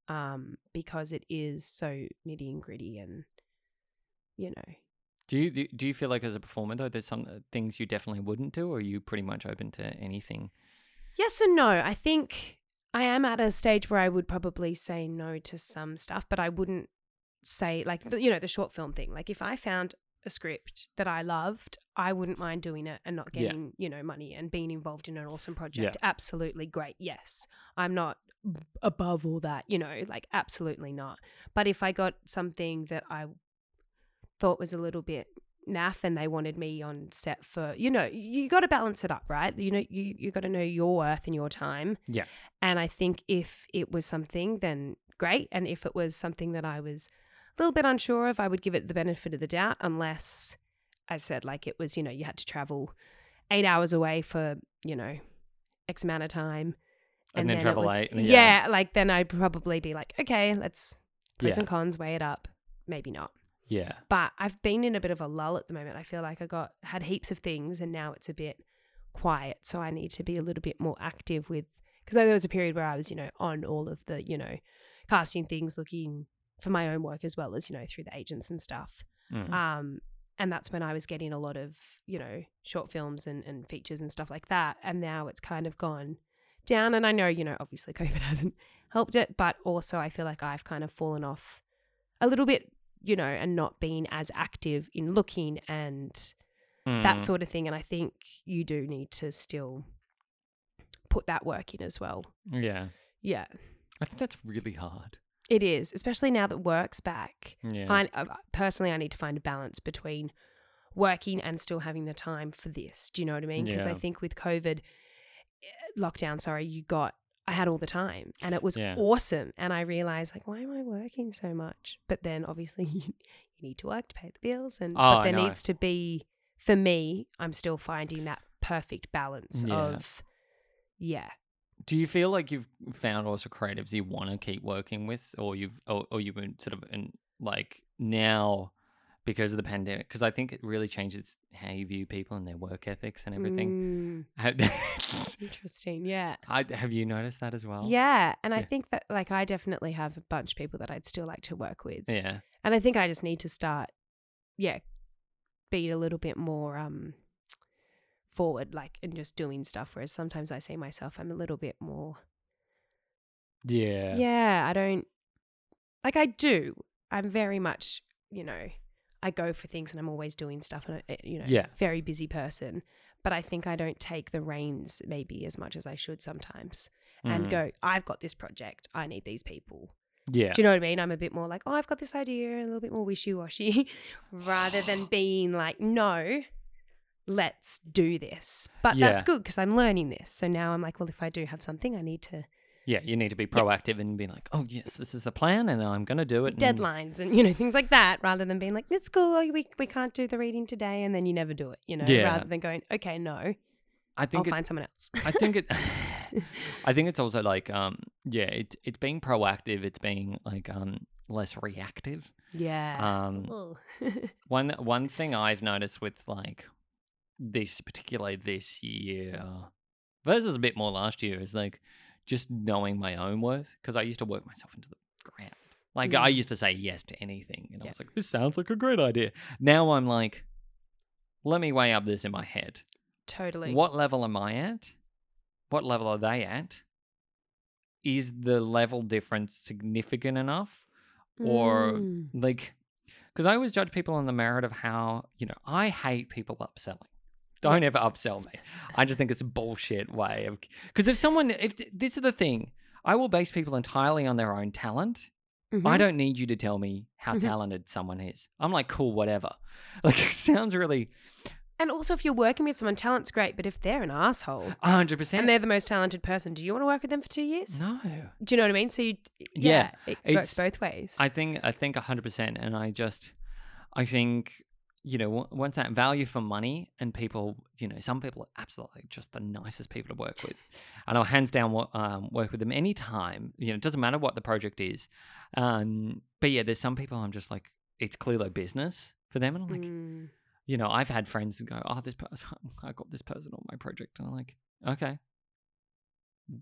Speaker 2: um, because it is so nitty and gritty and you know
Speaker 1: Do you do, do you feel like as a performer though, there's some uh, things you definitely wouldn't do, or are you pretty much open to anything?
Speaker 2: Yes and no. I think i am at a stage where i would probably say no to some stuff but i wouldn't say like you know the short film thing. Like if i found a script that i loved i wouldn't mind doing it and not
Speaker 1: Yeah.
Speaker 2: getting you know money and being involved in an awesome project. Absolutely great yes. I'm not above all that you know like absolutely not. But if i got something that i thought was a little bit naff and they wanted me on set for you know you got to balance it up right you know you you got to know your worth and your time
Speaker 1: Yeah.
Speaker 2: and i think if it was something then great and if it was something that i was a little bit unsure of i would give it the benefit of the doubt unless i said like it was you know you had to travel eight hours away for you know x amount of time
Speaker 1: And then
Speaker 2: it
Speaker 1: travel
Speaker 2: was-
Speaker 1: eight,
Speaker 2: yeah.
Speaker 1: yeah.
Speaker 2: like then i'd probably be like okay let's pros
Speaker 1: Yeah.
Speaker 2: and cons weigh it up maybe not
Speaker 1: Yeah,
Speaker 2: but I've been in a bit of a lull at the moment. I feel like I got had heaps of things and now it's a bit quiet. So I need to be a little bit more active with because there was a period where I was, you know, on all of the, you know, casting things, looking for my own work as well as, you know, through the agents and stuff.
Speaker 1: Mm.
Speaker 2: Um, and that's when I was getting a lot of, you know, short films and, and features and stuff like that. And now it's kind of gone down. And I know, you know, obviously <laughs> COVID hasn't helped it, but also I feel like I've kind of fallen off a little bit, you know, and not being as active in looking and that
Speaker 1: Mm.
Speaker 2: sort of thing. And I think you do need to still put that work in as well.
Speaker 1: yeah.
Speaker 2: Yeah,
Speaker 1: I think that's really hard.
Speaker 2: it is, especially now that work's back.
Speaker 1: Yeah,
Speaker 2: I uh, personally, I need to find a balance between working and still having the time for this. Do you know what I mean? Because I think with COVID eh, lockdown, sorry, you got I had all the time and it was
Speaker 1: Yeah.
Speaker 2: awesome. And I realized like, why am I working so much? But then obviously <laughs> you, you need to work to pay the bills, and
Speaker 1: Oh,
Speaker 2: but there needs to be for me. I'm still finding that perfect balance
Speaker 1: Yeah.
Speaker 2: of yeah.
Speaker 1: Do you feel like you've found also creatives you want to keep working with, or you've, or, or you've been sort of in like now because of the pandemic? Because I think it really changes how you view people and their work ethics and everything.
Speaker 2: Mm, <laughs> <laughs> interesting. Yeah.
Speaker 1: I, have you noticed that as well?
Speaker 2: Yeah, and I think that like I definitely have a bunch of people that I'd still like to work with.
Speaker 1: Yeah.
Speaker 2: And I think I just need to start yeah, be a little bit more um forward like and just doing stuff whereas sometimes I see myself I'm a little bit more
Speaker 1: Yeah.
Speaker 2: yeah, I don't like I do. I'm very much, you know, I go for things and I'm always doing stuff and I, you know,
Speaker 1: Yeah.
Speaker 2: very busy person, but I think I don't take the reins maybe as much as I should sometimes and
Speaker 1: Mm.
Speaker 2: go, I've got this project. I need these people.
Speaker 1: Yeah.
Speaker 2: Do you know what I mean? I'm a bit more like, oh, I've got this idea, a little bit more wishy washy, <laughs> rather than <sighs> being like, no, let's do this. But that's good because I'm learning this. So now I'm like, well, if I do have something, I need to
Speaker 1: Yeah. You need to be proactive and be like, oh, yes, this is the plan and I'm going to do it.
Speaker 2: deadlines and you know things like that, rather than being like, it's cool, we we can't do the reading today, and then you never do it. You know,
Speaker 1: Yeah.
Speaker 2: rather than going, okay, no,
Speaker 1: I
Speaker 2: I'll
Speaker 1: it,
Speaker 2: find someone else.
Speaker 1: I think it. <laughs> <sighs> I think it's also like um yeah it it's being proactive. It's being like um less reactive.
Speaker 2: Yeah.
Speaker 1: Um, <laughs> one one thing I've noticed with like this, particularly this year versus a bit more last year, is like just knowing my own worth because I used to work myself into the ground. Like I
Speaker 2: Mm.
Speaker 1: used to say yes to anything, and I was like, "This sounds like a great idea." Now I'm like, "Let me weigh up this in my head.
Speaker 2: totally.
Speaker 1: What level am I at? What level are they at? Is the level difference significant enough? or
Speaker 2: Mm.
Speaker 1: like because i always judge people on the merit of how you know i hate people upselling don't ever upsell me. I just think it's a bullshit way of because if someone if this is the thing. I will base people entirely on their own talent. I
Speaker 2: Mhm.
Speaker 1: don't need you to tell me how talented someone is. I'm like cool whatever. <laughs> Like it sounds really
Speaker 2: And also, if you're working with someone, talent's great, but if they're an asshole
Speaker 1: 100%
Speaker 2: and they're the most talented person, do you want to work with them for two years?
Speaker 1: no.
Speaker 2: Do you know what I mean? So you,
Speaker 1: Yeah,
Speaker 2: yeah, it
Speaker 1: it's-
Speaker 2: works both ways.
Speaker 1: I think I think hundred percent, and I just I think you know w- once that value for money and people, you know, some people are absolutely just the nicest people to work with, and I'll hands down um, work with them anytime. You know, it doesn't matter what the project is, um, but yeah, there's some people I'm just like it's clearly business for them, and I'm like,
Speaker 2: Mm.
Speaker 1: you know, I've had friends go, oh, this person, <laughs> I got this person on my project, and I'm like, okay,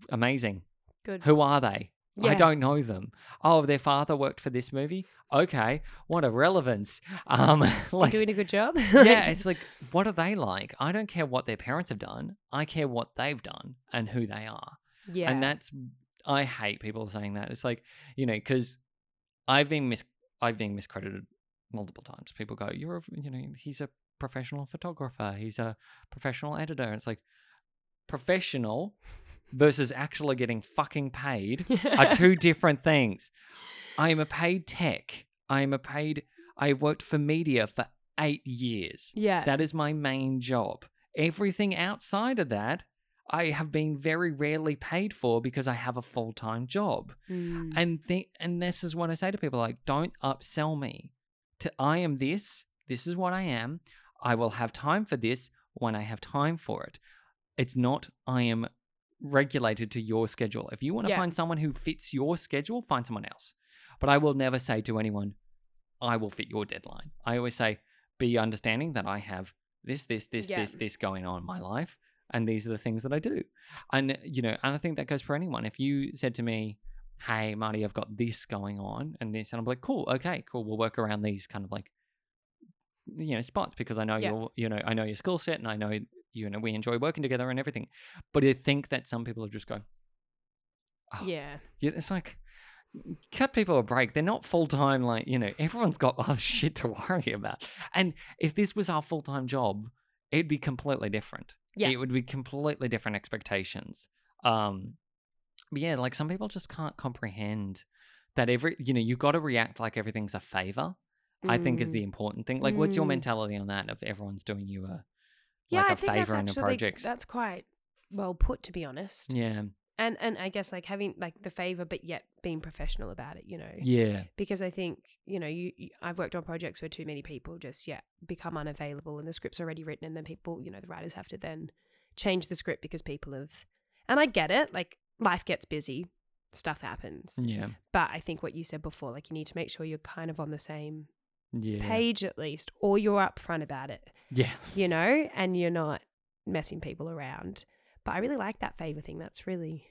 Speaker 1: amazing.
Speaker 2: Good.
Speaker 1: Who are they? I don't know them. Oh, their father worked for this movie. Okay, what a relevance. <laughs> Um, like,
Speaker 2: doing a good job. <laughs>
Speaker 1: yeah, <laughs> it's like, what are they like? I don't care what their parents have done. I care what they've done and who they are.
Speaker 2: yeah.
Speaker 1: And that's, I hate people saying that. It's like, you know, because I've been mis, I've been miscredited multiple times. People go, you're, a, you know, he's a professional photographer. He's a professional editor. And it's like, professional versus actually getting fucking paid <laughs> are two different things. I am a paid tech. I am a paid. I worked for media for eight years.
Speaker 2: yeah.
Speaker 1: That is my main job. Everything outside of that, I have been very rarely paid for because I have a full time job.
Speaker 2: Mm.
Speaker 1: And th- and this is what I say to people: like, don't upsell me. To I am this. This is what I am. I will have time for this when I have time for it. It's not I am regulated to your schedule. If you want to
Speaker 2: Yeah.
Speaker 1: find someone who fits your schedule, find someone else. But I will never say to anyone, I will fit your deadline. I always say, be understanding that I have this, this, this,
Speaker 2: Yeah.
Speaker 1: this, this going on in my life. And these are the things that I do. And, you know, and I think that goes for anyone. If you said to me, hey, Marty, I've got this going on and this, and I'm like, cool, okay, cool. We'll work around these kind of like, you know, spots because I know
Speaker 2: Yeah.
Speaker 1: your, you know, I know your skill set and I know, you know, we enjoy working together and everything. But I think that some people are just going oh,
Speaker 2: yeah.
Speaker 1: it's like cut people a break. They're not full time. Like you know, everyone's got <laughs> other shit to worry about. And if this was our full time job, it'd be completely different.
Speaker 2: Yeah.
Speaker 1: it would be completely different expectations. Um, but yeah, like some people just can't comprehend that every you know you got to react like everything's a favor. I think is
Speaker 2: Mm.
Speaker 1: the important thing. Like, what's your
Speaker 2: Mm.
Speaker 1: mentality on that? If everyone's doing you a
Speaker 2: Yeah,
Speaker 1: like
Speaker 2: I
Speaker 1: a
Speaker 2: think
Speaker 1: favor in
Speaker 2: that's
Speaker 1: a
Speaker 2: actually
Speaker 1: project?
Speaker 2: that's quite well put, to be honest.
Speaker 1: yeah,
Speaker 2: And and I guess like having like the favor, but yet being professional about it. You know.
Speaker 1: yeah,
Speaker 2: Because I think you know you, you I've worked on projects where too many people just yeah become unavailable and the script's already written and then people you know the writers have to then change the script because people have and I get it like life gets busy stuff happens
Speaker 1: yeah,
Speaker 2: but I think what you said before like you need to make sure you're kind of on the same
Speaker 1: yeah,
Speaker 2: page at least or you're upfront about it
Speaker 1: yeah.
Speaker 2: you know and you're not messing people around but I really like that favor thing that's really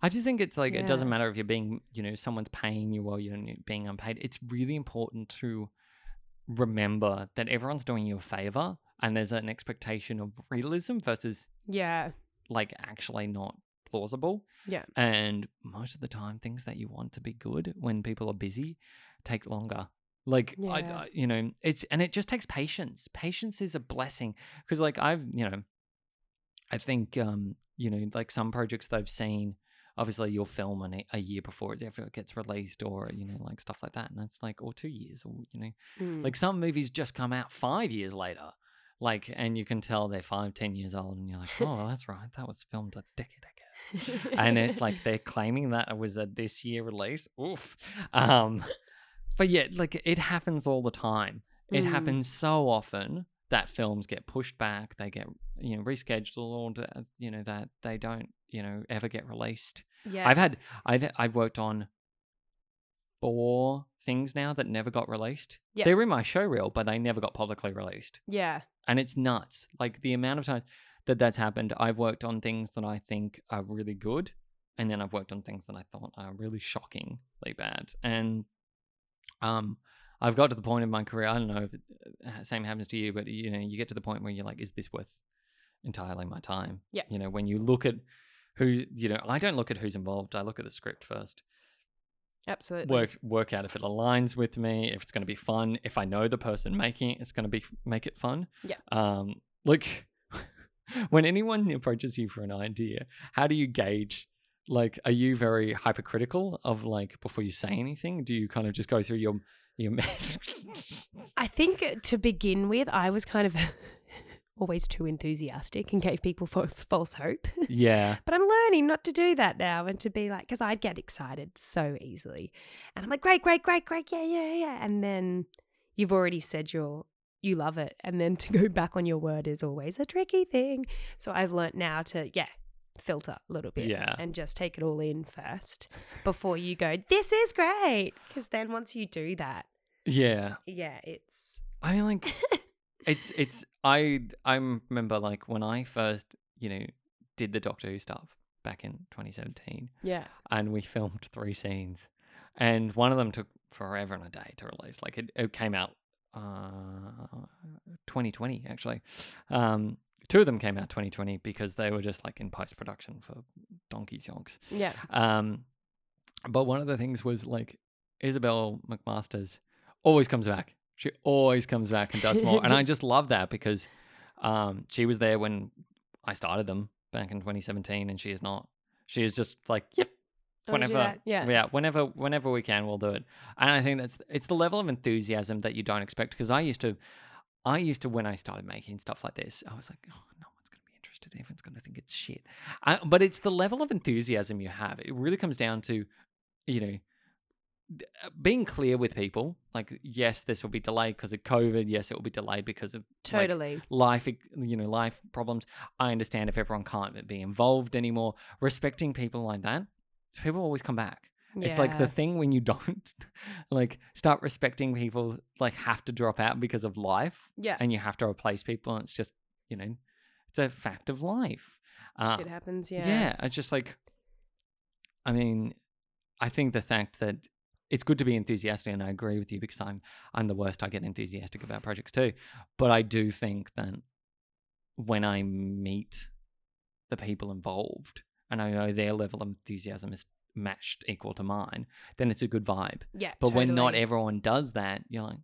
Speaker 1: I just think it's like it doesn't matter if you're being, you know, someone's paying you while you're being unpaid. It's really important to remember that everyone's doing you a favor and there's an expectation of realism versus
Speaker 2: yeah
Speaker 1: like actually not plausible.
Speaker 2: Yeah.
Speaker 1: And most of the time, things that you want to be good when people are busy take longer. Like, I,
Speaker 2: Yeah.
Speaker 1: I, you know, it's, and it just takes patience. Patience is a blessing because, like, I've, you know, I think, um, you know, like some projects that I've seen, obviously you'll film it a year before it ever gets released or, you know, like stuff like that. And it's like, or two years or, you know,
Speaker 2: Mm.
Speaker 1: like some movies just come out five years later. Like, and you can tell they're five, ten years old, and you're like, oh, that's right. That was filmed a decade ago. And it's <laughs> like they're claiming that it was a this year release. Oof. Um, but yeah, like it happens all the time. It
Speaker 2: Mm.
Speaker 1: happens so often that films get pushed back, they get you know rescheduled, or you know that they don't you know ever get released.
Speaker 2: yeah
Speaker 1: I've had I've I've worked on four things now that never got released.
Speaker 2: Yeah.
Speaker 1: They're in my show reel, but they never got publicly released.
Speaker 2: Yeah.
Speaker 1: And it's nuts. Like the amount of times that that's happened. I've worked on things that I think are really good, and then I've worked on things that I thought are really shockingly bad. And um, I've got to the point in my career. I don't know if it, uh, same happens to you, but you know, you get to the point where you're like, is this worth entirely my time?
Speaker 2: Yeah.
Speaker 1: You know, when you look at who, you know, I don't look at who's involved. I look at the script first.
Speaker 2: Absolutely.
Speaker 1: Work work out if it aligns with me, if it's going to be fun, if I know the person making it, it's going to be make it fun.
Speaker 2: Yeah.
Speaker 1: Um, look, <laughs> when anyone approaches you for an idea, how do you gauge? Like, are you very hypercritical of like before you say anything? Do you kind of just go through your your mess?
Speaker 2: I think to begin with, I was kind of <laughs> always too enthusiastic and gave people false false hope.
Speaker 1: yeah, <laughs>
Speaker 2: But I'm learning not to do that now and to be like, because I'd get excited so easily. And I'm like, great, great, great, great, yeah, yeah, yeah. And then you've already said you're, you love it. And then <laughs> to go back on your word is always a tricky thing. So I've learnt now to, yeah, filter a little bit
Speaker 1: Yeah.
Speaker 2: and just take it all in first <laughs> before you go, this is great. Because then once you do that,
Speaker 1: yeah.
Speaker 2: yeah, it's,
Speaker 1: I mean, like, <laughs> it's it's I I remember like when I first you know did the Doctor Who stuff back in 2017,
Speaker 2: yeah,
Speaker 1: and we filmed three scenes, and one of them took forever and a day to release. Like it, it came out uh 2020 actually. Um, two of them came out 2020 because they were just like in post production for donkey songs.
Speaker 2: yeah,
Speaker 1: Um, but one of the things was like Isabel McMasters always comes back. She always comes back and does more, and I <laughs> just love that because um, she was there when I started them back in 2017, and she is not. She is just like, yep, whenever.
Speaker 2: Yeah.
Speaker 1: yeah, whenever, whenever we can, we'll do it. And I think that's it's the level of enthusiasm that you don't expect because I used to, I used to when I started making stuff like this, I was like, oh, no one's going to be interested. Everyone's going to think it's shit. I, but it's the level of enthusiasm you have. It really comes down to, you know, uh, being clear with people. Like, yes, this will be delayed because of COVID. Yes, it will be delayed because of like,
Speaker 2: Totally.
Speaker 1: life, you know, life problems. I understand if everyone can't be involved anymore. Respecting people like that, people always come back. It's like the thing when you <laughs> don't like start respecting people, like have to drop out because of life,
Speaker 2: yeah.
Speaker 1: and you have to replace people. And it's just, you know, it's a fact of life. Uh,
Speaker 2: Shit happens.
Speaker 1: yeah.
Speaker 2: Yeah.
Speaker 1: it's just like, I mean, I think the fact that it's good to be enthusiastic, and I agree with you because I'm I'm the worst. I get enthusiastic about projects too, but I do think that when I meet the people involved and I know their level of enthusiasm is matched equal to mine, then it's a good vibe.
Speaker 2: Yeah.
Speaker 1: But when not everyone does that, you're like,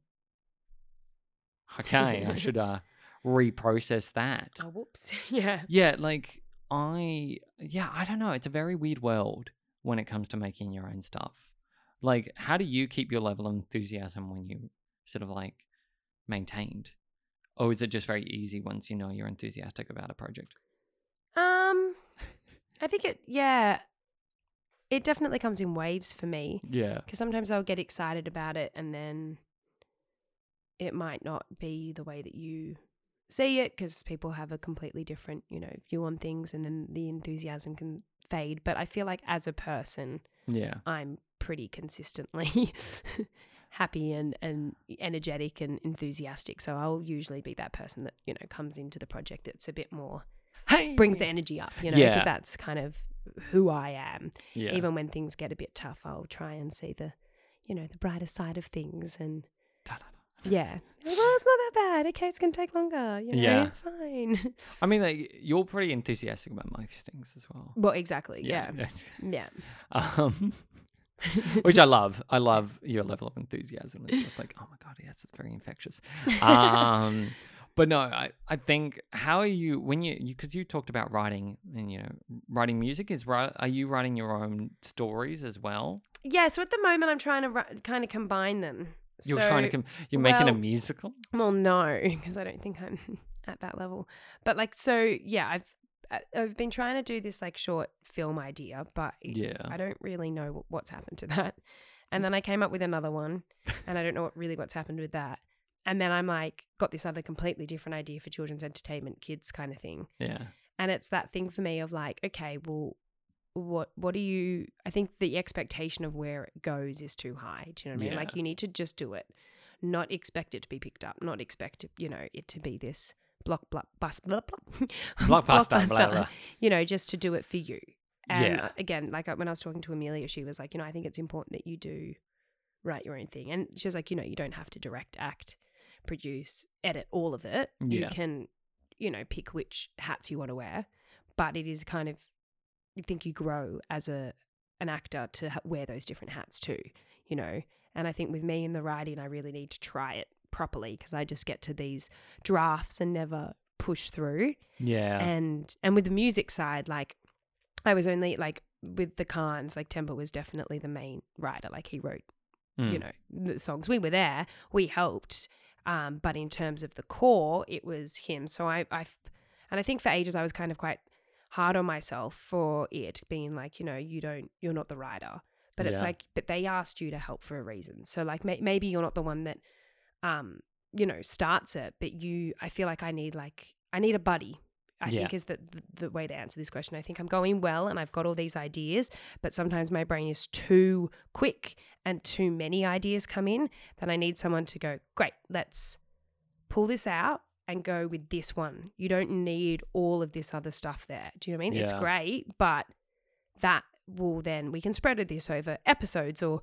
Speaker 1: <laughs> okay, I should uh reprocess that.
Speaker 2: Oh, whoops. <laughs> yeah.
Speaker 1: Yeah, like I yeah, I don't know. It's a very weird world when it comes to making your own stuff. Like, how do you keep your level of enthusiasm when you sort of like maintained? Or is it just very easy once you know you're enthusiastic about a project?
Speaker 2: Um, I think it. Yeah, it definitely comes in waves for me
Speaker 1: Yeah.
Speaker 2: because sometimes I'll get excited about it and then it might not be the way that you see it because people have a completely different, you know, view on things, and then the enthusiasm can fade. But I feel like as a person,
Speaker 1: Yeah.
Speaker 2: I'm pretty consistently <laughs> happy and, and energetic and enthusiastic. So I'll usually be that person that, you know, comes into the project that's a bit more,
Speaker 1: Hey.
Speaker 2: brings the energy up, you know, because
Speaker 1: Yeah.
Speaker 2: that's kind of who I am.
Speaker 1: yeah.
Speaker 2: Even when things get a bit tough, I'll try and see the, you know, the brighter side of things. And
Speaker 1: Ta-da-da.
Speaker 2: yeah, well, it's not that bad. Okay, it's to take longer. You know,
Speaker 1: Yeah.
Speaker 2: it's fine. <laughs>
Speaker 1: I mean, like you're pretty enthusiastic about most things as well.
Speaker 2: well, exactly. Yeah.
Speaker 1: Yeah.
Speaker 2: Yeah. <laughs>
Speaker 1: um, <laughs> which I love. I love your level of enthusiasm. It's just like, oh my god, yes, it's very infectious. Um, but no, I, I think how are you when you because you, talked about writing and you know writing music is right. Are you writing your own stories as well?
Speaker 2: Yeah. So at the moment, I'm trying to ri- kind of combine them.
Speaker 1: You're
Speaker 2: so,
Speaker 1: trying to com- you're making a musical.
Speaker 2: Well, no, because I don't think I'm <laughs> at that level. But like, so yeah, I've I- I've been trying to do this like short film idea, but
Speaker 1: Yeah.
Speaker 2: I don't really know what's happened to that. And then I came up with another one, and I don't know what really what's happened with that. And then I'm like, got this other completely different idea for children's entertainment, kids kind of thing.
Speaker 1: Yeah.
Speaker 2: And it's that thing for me of like, okay, well, what what do you I think the expectation of where it goes is too high. Do you know what I mean? Like you need to just do it. Not expect it to be picked up, not expect you know, it to be this block block bus blah, blah, <laughs>
Speaker 1: Blockbuster, blah, blah.
Speaker 2: you know, just to do it for you. And
Speaker 1: Yeah.
Speaker 2: again, like when I was talking to Amelia, she was like, you know, I think it's important that you do write your own thing. And she was like, you know, you don't have to direct, act, produce, edit all of it. You can, you know, pick which hats you want to wear. But it is kind of, I think you grow as a an actor to ha- wear those different hats too, you know. And I think with me in the writing, I really need to try it properly because I just get to these drafts and never push through
Speaker 1: Yeah.
Speaker 2: and and with the music side like i was only like with the Khans, like Temba was definitely the main writer like he wrote you
Speaker 1: Mm.
Speaker 2: know the songs we were there we helped um but in terms of the core it was him. So i i and i think for ages i was kind of quite hard on myself for it being like you know you don't you're not the writer. But it's
Speaker 1: Yeah.
Speaker 2: like but they asked you to help for a reason. So like may- maybe you're not the one that um you know starts it but you i feel like i need like i need a buddy i
Speaker 1: Yeah.
Speaker 2: think is the, the way to answer this question. I think i'm going well and i've got all these ideas but sometimes my brain is too quick and too many ideas come in that i need someone to go great let's pull this out and go with this one. You don't need all of this other stuff there. Do you know what i mean? It's great but that will then we can spread this over episodes or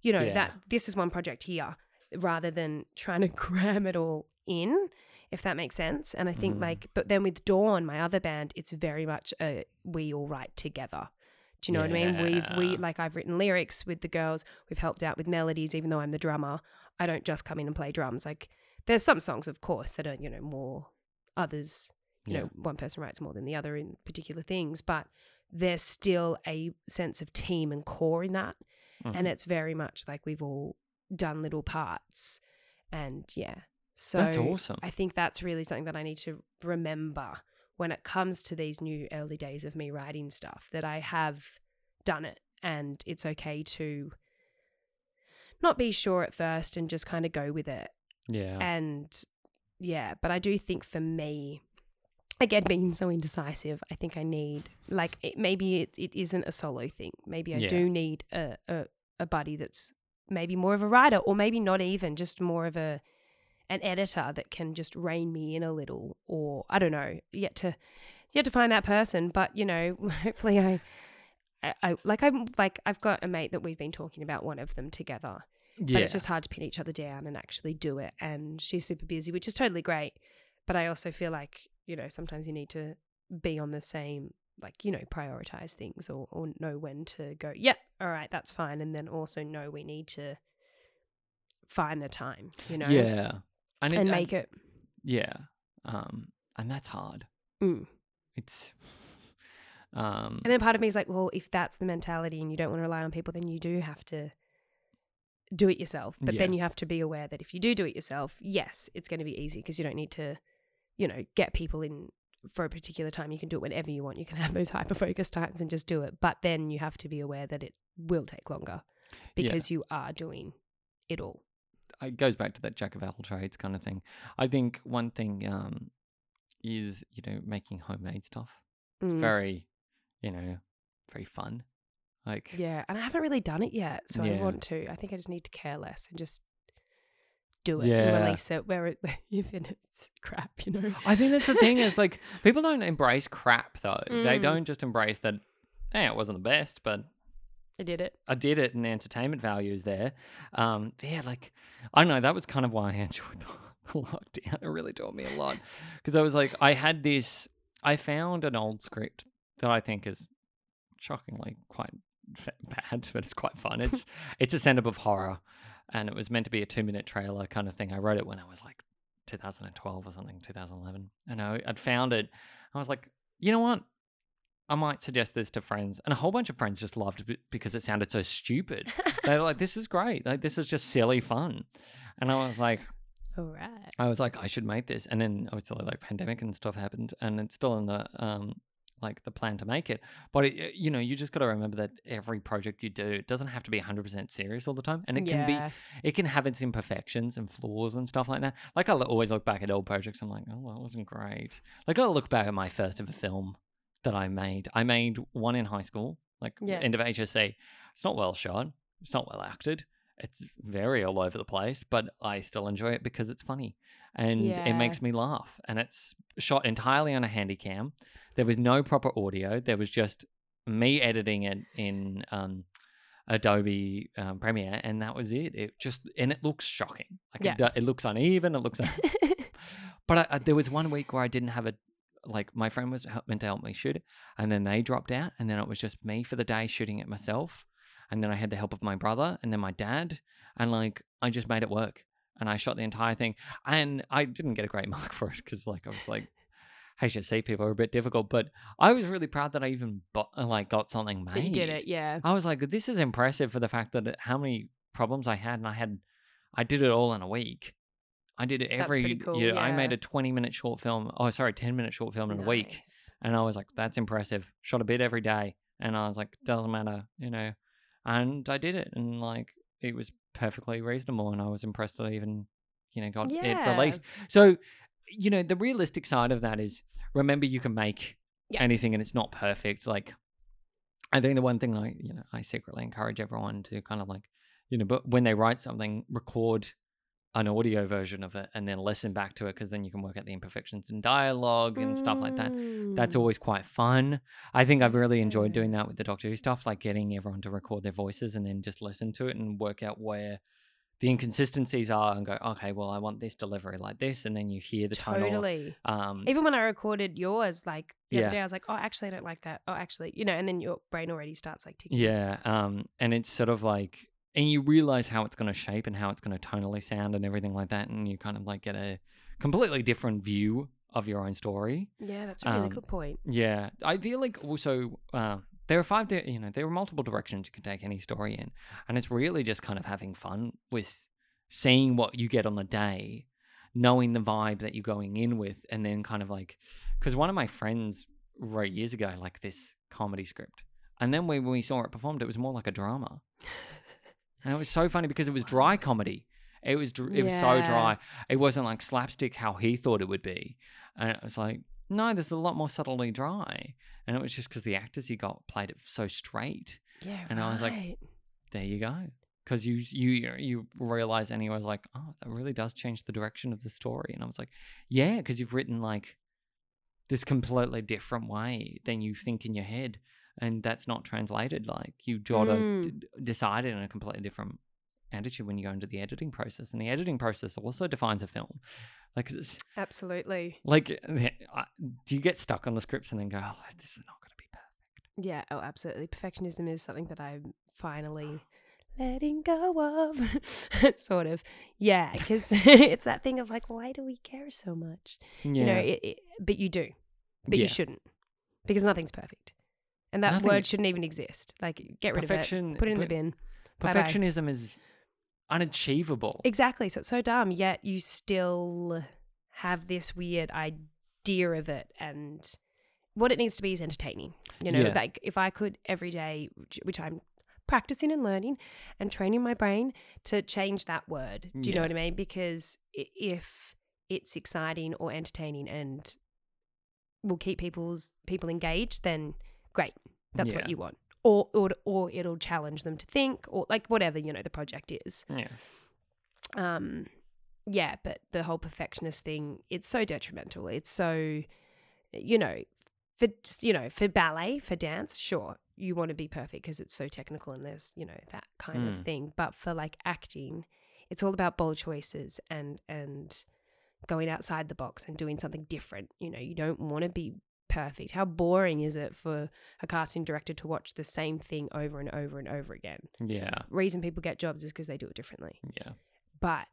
Speaker 2: you know
Speaker 1: Yeah.
Speaker 2: that this is one project here rather than trying to <laughs> cram it all in if that makes sense. And i think
Speaker 1: Mm.
Speaker 2: like but then with dawn my other band it's very much a we all write together. Do you know what i mean? We've we like i've written lyrics with the girls. We've helped out with melodies even though i'm the drummer. I don't just come in and play drums. Like there's some songs of course that are you know more others you
Speaker 1: Yeah.
Speaker 2: know one person writes more than the other in particular things but there's still a sense of team and core in that.
Speaker 1: Mhm.
Speaker 2: and it's very much like we've all done little parts. And yeah so
Speaker 1: That's awesome.
Speaker 2: i think that's really something that i need to remember when it comes to these new early days of me writing stuff that i have done it and it's okay to not be sure at first and just kind of go with it
Speaker 1: yeah.
Speaker 2: and yeah, but I do think for me, again, being so indecisive, I think I need, like, it, maybe it, it isn't a solo thing. Maybe I
Speaker 1: Yeah.
Speaker 2: do need a, a, a buddy that's maybe more of a writer or maybe not even, just more of a, an editor that can just rein me in a little or I don't know, yet to, yet to find that person. But, you know, <laughs> hopefully I, I, I like I'm like I've got a mate that we've been talking about one of them together
Speaker 1: yeah.
Speaker 2: but it's just hard to pin each other down and actually do it. And she's super busy, which is totally great. But I also feel like, you know, sometimes you need to be on the same, like, you know, prioritize things or, or know when to go, yep, all right, that's fine. And then also know we need to find the time, you know,
Speaker 1: yeah. And, it,
Speaker 2: and make it.
Speaker 1: yeah. Um, and that's hard.
Speaker 2: Mm.
Speaker 1: It's <laughs> um
Speaker 2: And then part of me is like, well, if that's the mentality and you don't want to rely on people, then you do have to do it yourself. But then you have to be aware that if you do do it yourself, yes, it's going to be easy because you don't need to, you know, get people in for a particular time. You can do it whenever you want. You can have those hyper focused times and just do it. But then you have to be aware that it will take longer
Speaker 1: Yeah.
Speaker 2: because you are doing it all.
Speaker 1: It goes back to that jack of all trades kind of thing. I think one thing um is, you know, making homemade stuff. It's
Speaker 2: Mm.
Speaker 1: very, you know, very fun. Like
Speaker 2: Yeah, and I haven't really done it yet, so I want to. I think I just need to care less and just do it
Speaker 1: Yeah.
Speaker 2: and release it where it <laughs> even it's crap, you know.
Speaker 1: I think that's the thing is like people don't embrace crap though. They
Speaker 2: Mm.
Speaker 1: don't just embrace that hey, it wasn't the best, but
Speaker 2: I did it.
Speaker 1: I did it and the entertainment value is there. Um, yeah, like I don't know that was kind of why I <laughs> enjoyed the, <laughs> lockdown. It really taught me a lot because I was like, I had this. I found an old script that I think is shockingly quite bad, but it's quite fun. It's <laughs> it's a send-up of horror, and it was meant to be a two-minute trailer kind of thing. I wrote it when I was like 2012 or something, 2011, and I, I'd found it. I was like, you know what? I might suggest this to friends, and a whole bunch of friends just loved it because it sounded so stupid. they were like, "This is great! Like this is just silly fun," and I was like, <laughs>
Speaker 2: All right.
Speaker 1: I was like, I should make this, and then obviously like pandemic and stuff happened, and it's still in the um like the plan to make it. But it, you know, you just got to remember that every project you do it doesn't have to be hundred percent serious all the time, and it can be it can have its imperfections and flaws and stuff like that. Like I always look back at old projects, I'm like, oh, that wasn't great. Like I look back at my first ever film that I made. I made one in high school, like
Speaker 2: Yeah.
Speaker 1: end of HSC. It's not well shot. It's not well acted. It's very all over the place, but I still enjoy it because it's funny and it makes me laugh. And it's shot entirely on a handy cam. There was no proper audio. There was just me editing it in um, Adobe um, Premiere, and that was it. It just and it looks shocking. Like
Speaker 2: Yeah.
Speaker 1: it, it looks uneven. It looks. <laughs> But I, I, there was one week where I didn't have a like my friend was meant to help me shoot it, and then they dropped out, and then it was just me for the day shooting it myself, and then I had the help of my brother and then my dad, and like I just made it work, and I shot the entire thing, and I didn't get a great <laughs> mark for it because like I was like. HSC people are a bit difficult, but I was really proud that I even bought, uh, like got something made.
Speaker 2: But you did it, yeah.
Speaker 1: I was like, this is impressive for the fact that how many problems I had, and I had, I did it all in a week. I did it every.
Speaker 2: cool,
Speaker 1: you know, I made a twenty-minute short film. Oh, sorry, ten-minute short film in a week, and I was like, that's impressive. Shot a bit every day, and I was like, doesn't matter, you know. And I did it, and like it was perfectly reasonable, and I was impressed that I even, you know, got it released. So, you know, the realistic side of that is remember you can make
Speaker 2: Yeah.
Speaker 1: anything, and it's not perfect. Like, I think the one thing I, you know, I secretly encourage everyone to kind of like, you know, but when they write something, record an audio version of it and then listen back to it because then you can work out the imperfections in dialogue and stuff like that. That's
Speaker 2: Mm.
Speaker 1: always quite fun. I think I've really enjoyed doing that with the Doctor Who stuff, like getting everyone to record their voices and then just listen to it and work out where the inconsistencies are and go, okay, well, I want this delivery like this, and then you hear the.
Speaker 2: Totally.
Speaker 1: Um,
Speaker 2: Even when I recorded yours, like the
Speaker 1: Yeah.
Speaker 2: other day, I was like, oh, actually, I don't like that. Oh, actually, you know, and then your brain already starts like ticking.
Speaker 1: Yeah, um, and it's sort of like, and you realize how it's going to shape and how it's going to tonally sound and everything like that, and you kind of like get a completely different view of your own story.
Speaker 2: Yeah, that's a really
Speaker 1: Um,
Speaker 2: good point.
Speaker 1: Yeah, I feel like also uh, there are five, di- you know, there are multiple directions you can take any story in, and it's really just kind of having fun with seeing what you get on the day, knowing the vibe that you're going in with, and then kind of like, because one of my friends wrote years ago like this comedy script, and then when we saw it performed, it was more like a drama, <laughs> and it was so funny because it was dry comedy. It was dr- it was so
Speaker 2: Yeah.
Speaker 1: dry. It wasn't like slapstick how he thought it would be, and it was like no, there's a lot more subtly dry, and it was just because the actors he got played it so straight.
Speaker 2: Yeah,
Speaker 1: and I was like,
Speaker 2: right.
Speaker 1: There you go. Because you you you realize, and he was like, oh, that really does change the direction of the story, and I was like, yeah, because you've written like this completely different way than you think in your head, and that's not translated. Like you gotta
Speaker 2: Mm.
Speaker 1: d- decide it in a completely different attitude when you go into the editing process, and the editing process also defines a film. Like it's,
Speaker 2: absolutely.
Speaker 1: like, uh, do you get stuck on the scripts and then go, oh, this is not going to be perfect?
Speaker 2: Yeah, oh, absolutely. Perfectionism is something that I'm finally letting go of, <laughs> sort of. Yeah, because <laughs> it's that thing of like, why do we care so much?
Speaker 1: Yeah.
Speaker 2: You know, it, it, but you do, but
Speaker 1: Yeah.
Speaker 2: you shouldn't, because nothing's perfect, and that
Speaker 1: Nothing-
Speaker 2: word shouldn't even exist. Like, get rid
Speaker 1: Perfection-
Speaker 2: of it, put it in the
Speaker 1: but
Speaker 2: bin. Bye-bye.
Speaker 1: Perfectionism is unachievable.
Speaker 2: Exactly. So it's so dumb, yet you still have this weird idea of it. And what it needs to be is entertaining. You know,
Speaker 1: Yeah.
Speaker 2: like if I could every day, which, which I'm practicing and learning and training my brain to change that word. Do you know
Speaker 1: Yeah.
Speaker 2: what I mean? Because i- if it's exciting or entertaining and will keep people's people engaged, then great. That's
Speaker 1: Yeah.
Speaker 2: what you want. Or, or or it'll challenge them to think or like whatever you know the project is
Speaker 1: Yeah.
Speaker 2: um yeah but the whole perfectionist thing it's so detrimental it's so you know for just you know for ballet for dance sure you want to be perfect because it's so technical and there's you know that kind of
Speaker 1: Mm.
Speaker 2: thing but for like acting it's all about bold choices and and going outside the box and doing something different you know you don't want to be perfect how boring is it for a casting director to watch the same thing over and over and over again
Speaker 1: Yeah.
Speaker 2: reason people get jobs is because they do it differently
Speaker 1: Yeah.
Speaker 2: but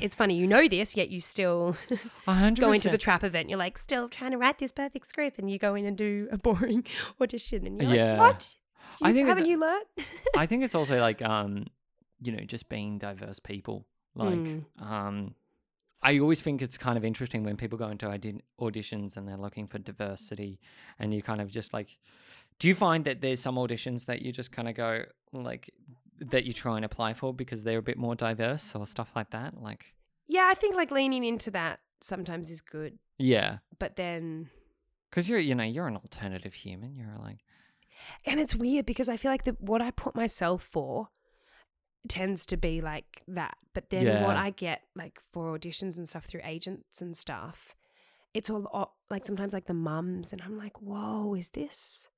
Speaker 2: it's funny, you know this, yet you still <laughs> go into the trap event. You're like still trying to write this perfect script, and you go in and do a boring <laughs> audition, and you're
Speaker 1: Yeah.
Speaker 2: like, "What?
Speaker 1: I think
Speaker 2: haven't you learned?"
Speaker 1: I <laughs> think it's also like um, you know, just being diverse people. Like
Speaker 2: Mm.
Speaker 1: um, I always think it's kind of interesting when people go into audi- auditions and they're looking for diversity, and you kind of just like, do you find that there's some auditions that you just kind of go like that you try and apply for because they're a bit more diverse or stuff like that? Like,
Speaker 2: yeah, I think like leaning into that sometimes is good,
Speaker 1: yeah,
Speaker 2: but then
Speaker 1: Because you're, you know, you're an alternative human. You're like,
Speaker 2: and it's weird because I feel like the what I put myself for tends to be like that. But then
Speaker 1: Yeah.
Speaker 2: what I get like for auditions and stuff through agents and stuff, it's all like sometimes like the mums, and I'm like, whoa, is this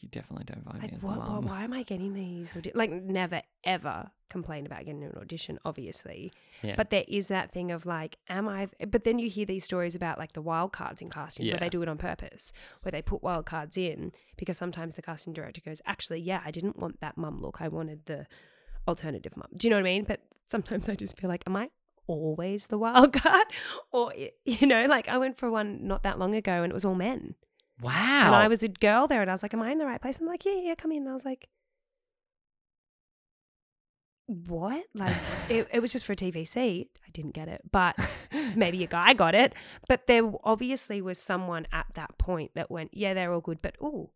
Speaker 1: you definitely don't find me as
Speaker 2: what,
Speaker 1: the mum.
Speaker 2: Why am I getting these? Audi-? Like never ever complain about getting an audition, obviously.
Speaker 1: Yeah.
Speaker 2: But there is that thing of like, am I? But then you hear these stories about like the wild cards in castings where they do it on purpose, where they put wild cards in because sometimes the casting director goes, actually, yeah, I didn't want that mum look. I wanted the alternative mum. Do you know what I mean? But sometimes I just feel like, am I always the wild <laughs> card? Or, you know, like I went for one not that long ago and it was all men.
Speaker 1: Wow.
Speaker 2: And I was a girl there and I was like, am I in the right place? I'm like, yeah, yeah, come in. And I was like, what? Like, it, it was just for a TVC. I didn't get it, but <laughs> maybe a guy got it. But there obviously was someone at that point that went, yeah, they're all good, but oh,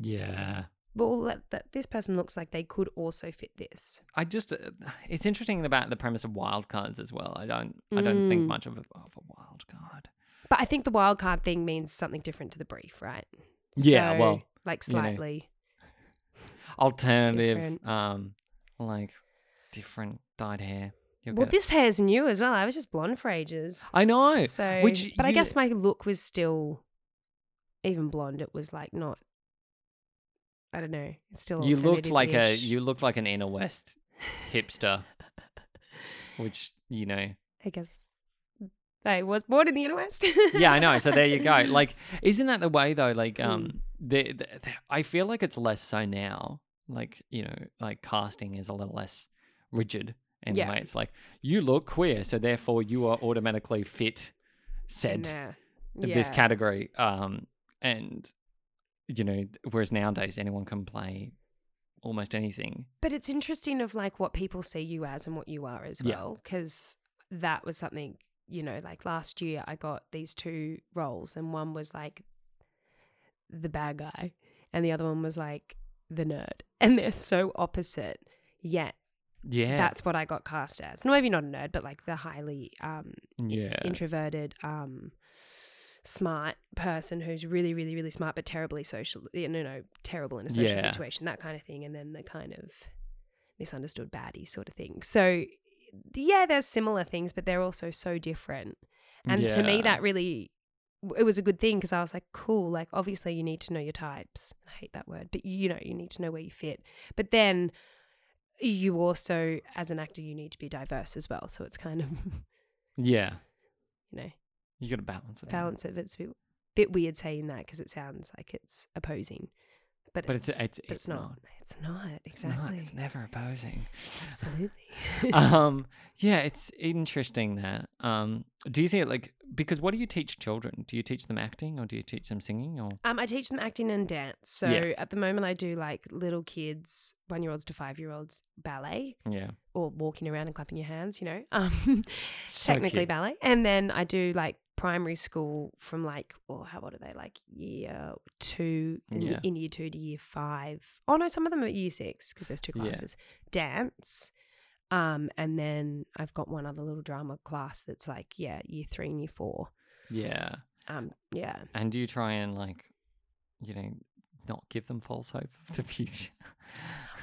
Speaker 1: yeah.
Speaker 2: well, that, that this person looks like they could also fit this.
Speaker 1: I just, uh, it's interesting about the premise of wild cards as well. I don't, I don't think
Speaker 2: Mm.
Speaker 1: much of a, of a wild card.
Speaker 2: But I think the wild card thing means something different to the brief, right?
Speaker 1: Yeah,
Speaker 2: So,
Speaker 1: well,
Speaker 2: like
Speaker 1: you know.
Speaker 2: slightly.
Speaker 1: Alternative,
Speaker 2: Different.
Speaker 1: um, like different dyed hair. You'll
Speaker 2: Well, this hair's new as well. I was just blonde for ages.
Speaker 1: I know.
Speaker 2: So,
Speaker 1: which
Speaker 2: but I guess my look was still, even blonde. It was like not. I don't know. It's still
Speaker 1: you looked like a, you looked like an inner west hipster, <laughs> which you know.
Speaker 2: I guess I was born in the inner west.
Speaker 1: yeah, I know. So there you go. <laughs> Like, isn't that the way though? Like,
Speaker 2: Mm.
Speaker 1: um, the, the, the- I feel like it's less so now. Like, you know, like casting is a little less rigid. Anyway,
Speaker 2: Yeah.
Speaker 1: it's like you look queer, so therefore you are automatically fit, said
Speaker 2: Nah.
Speaker 1: this category. Um, and you know, whereas nowadays anyone can play almost anything.
Speaker 2: But it's interesting of like what people see you as and what you are as
Speaker 1: Yeah.
Speaker 2: well, because that was something you know. Like last year, I got these two roles, and one was like the bad guy, and the other one was like the nerd, <laughs> and they're so opposite. Yet
Speaker 1: Yeah,
Speaker 2: that's what I got cast as. No, maybe not a nerd, but like the highly um,
Speaker 1: yeah,
Speaker 2: introverted, um, smart person who's really, really, really smart, but terribly social. You know, no, terrible in a social
Speaker 1: Yeah.
Speaker 2: situation, that kind of thing. And then the kind of misunderstood baddie sort of thing. So, yeah, there's similar things, but they're also so different. And to me, that really. It was a good thing because I was like, cool. Like, obviously, you need to know your types. I hate that word, but you know, you need to know where you fit. But then you also, as an actor, you need to be diverse as well. So it's kind of, <laughs>
Speaker 1: yeah.
Speaker 2: you know,
Speaker 1: You got to balance it. out.
Speaker 2: balance it. But it's a bit, bit weird saying that because it sounds like it's opposing, but,
Speaker 1: But it's
Speaker 2: it's,
Speaker 1: it's
Speaker 2: but it's, not. It's not
Speaker 1: It's not.
Speaker 2: exactly.
Speaker 1: It's never opposing.
Speaker 2: Absolutely. <laughs>
Speaker 1: um yeah it's interesting that um do you think like because what do you teach children do you teach them acting or do you teach them singing or
Speaker 2: um, I teach them acting and dance. So
Speaker 1: Yeah.
Speaker 2: at the moment, I do like little kids, one year olds to five year olds, ballet
Speaker 1: yeah
Speaker 2: or walking around and clapping your hands. You know, <laughs> um,
Speaker 1: So
Speaker 2: technically
Speaker 1: cute.
Speaker 2: ballet. And then I do like primary school from like, or how old are they? Like year two, in-
Speaker 1: Yeah.
Speaker 2: in year two to year five. Oh no, some of them are year six because there's two
Speaker 1: Yeah.
Speaker 2: classes. Dance. Um, and then I've got one other little drama class that's like, yeah, year three and year four.
Speaker 1: yeah
Speaker 2: Um, yeah.
Speaker 1: and do you try and like you know not give them false hope of the <laughs> future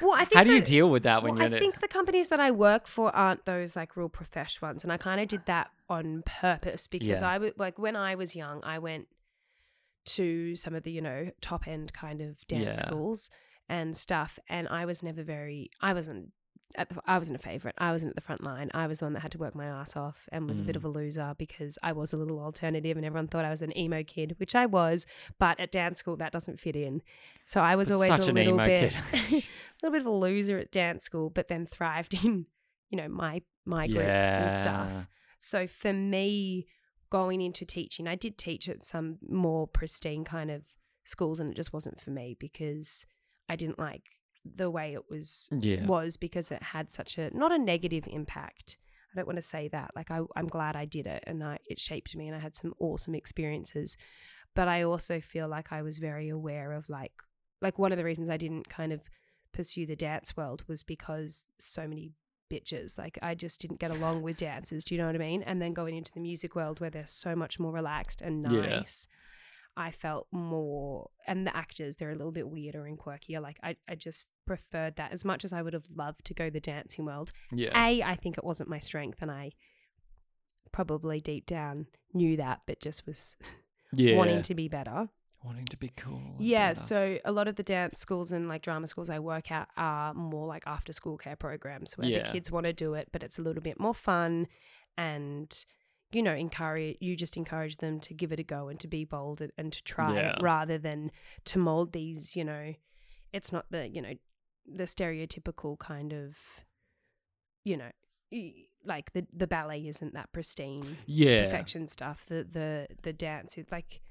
Speaker 2: Well, I think
Speaker 1: how do you
Speaker 2: that-
Speaker 1: deal with that when
Speaker 2: well,
Speaker 1: you're
Speaker 2: I
Speaker 1: in it
Speaker 2: think the companies that I work for aren't those like real profesh ones, and I kind of did that on purpose because
Speaker 1: Yeah.
Speaker 2: I would like when I was young, I went to some of the you know top end kind of dance
Speaker 1: Yeah.
Speaker 2: schools and stuff, and I was never very, I wasn't. At the, I wasn't a favorite. I wasn't at the front line. I was the one that had to work my ass off and was a bit
Speaker 1: Mm.
Speaker 2: of a loser because I was a little alternative and everyone thought I was an emo kid, which I was. But at dance school, that doesn't fit in. So I was
Speaker 1: That's
Speaker 2: always a little bit, a <laughs> little bit of a loser at dance school, but then thrived <laughs> in, you know, my my groups and stuff. So for me, going into teaching, I did teach at some more pristine kind of schools, and it just wasn't for me because I didn't like the way it was
Speaker 1: yeah
Speaker 2: was because it had such a not a negative impact. I don't want to say that. Like I, I'm glad I did it, and I, it shaped me, and I had some awesome experiences. But I also feel like I was very aware of like, like one of the reasons I didn't kind of pursue the dance world was because so many bitches. Like I just didn't get along with dancers. Do you know what I mean? And then going into the music world where they're so much more relaxed and
Speaker 1: Yeah.
Speaker 2: nice. I felt more, and the actors, they're a little bit weirder and quirkier. Like, I, I just preferred that as much as I would have loved to go the dancing world.
Speaker 1: Yeah.
Speaker 2: A, I think it wasn't my strength, and I probably deep down knew that, but just was <laughs>
Speaker 1: yeah.
Speaker 2: wanting to be better.
Speaker 1: Wanting to be cool.
Speaker 2: Yeah,
Speaker 1: better.
Speaker 2: so a lot of the dance schools and like drama schools I work at are more like after school care programs where
Speaker 1: Yeah.
Speaker 2: the kids want to do it, but it's a little bit more fun and you know, encourage you just encourage them to give it a go and to be bold and, and to try
Speaker 1: Yeah.
Speaker 2: rather than to mold these, you know, it's not the, you know, the stereotypical kind of you know, like the the ballet isn't that pristine
Speaker 1: yeah.
Speaker 2: perfection stuff. The the the dance is like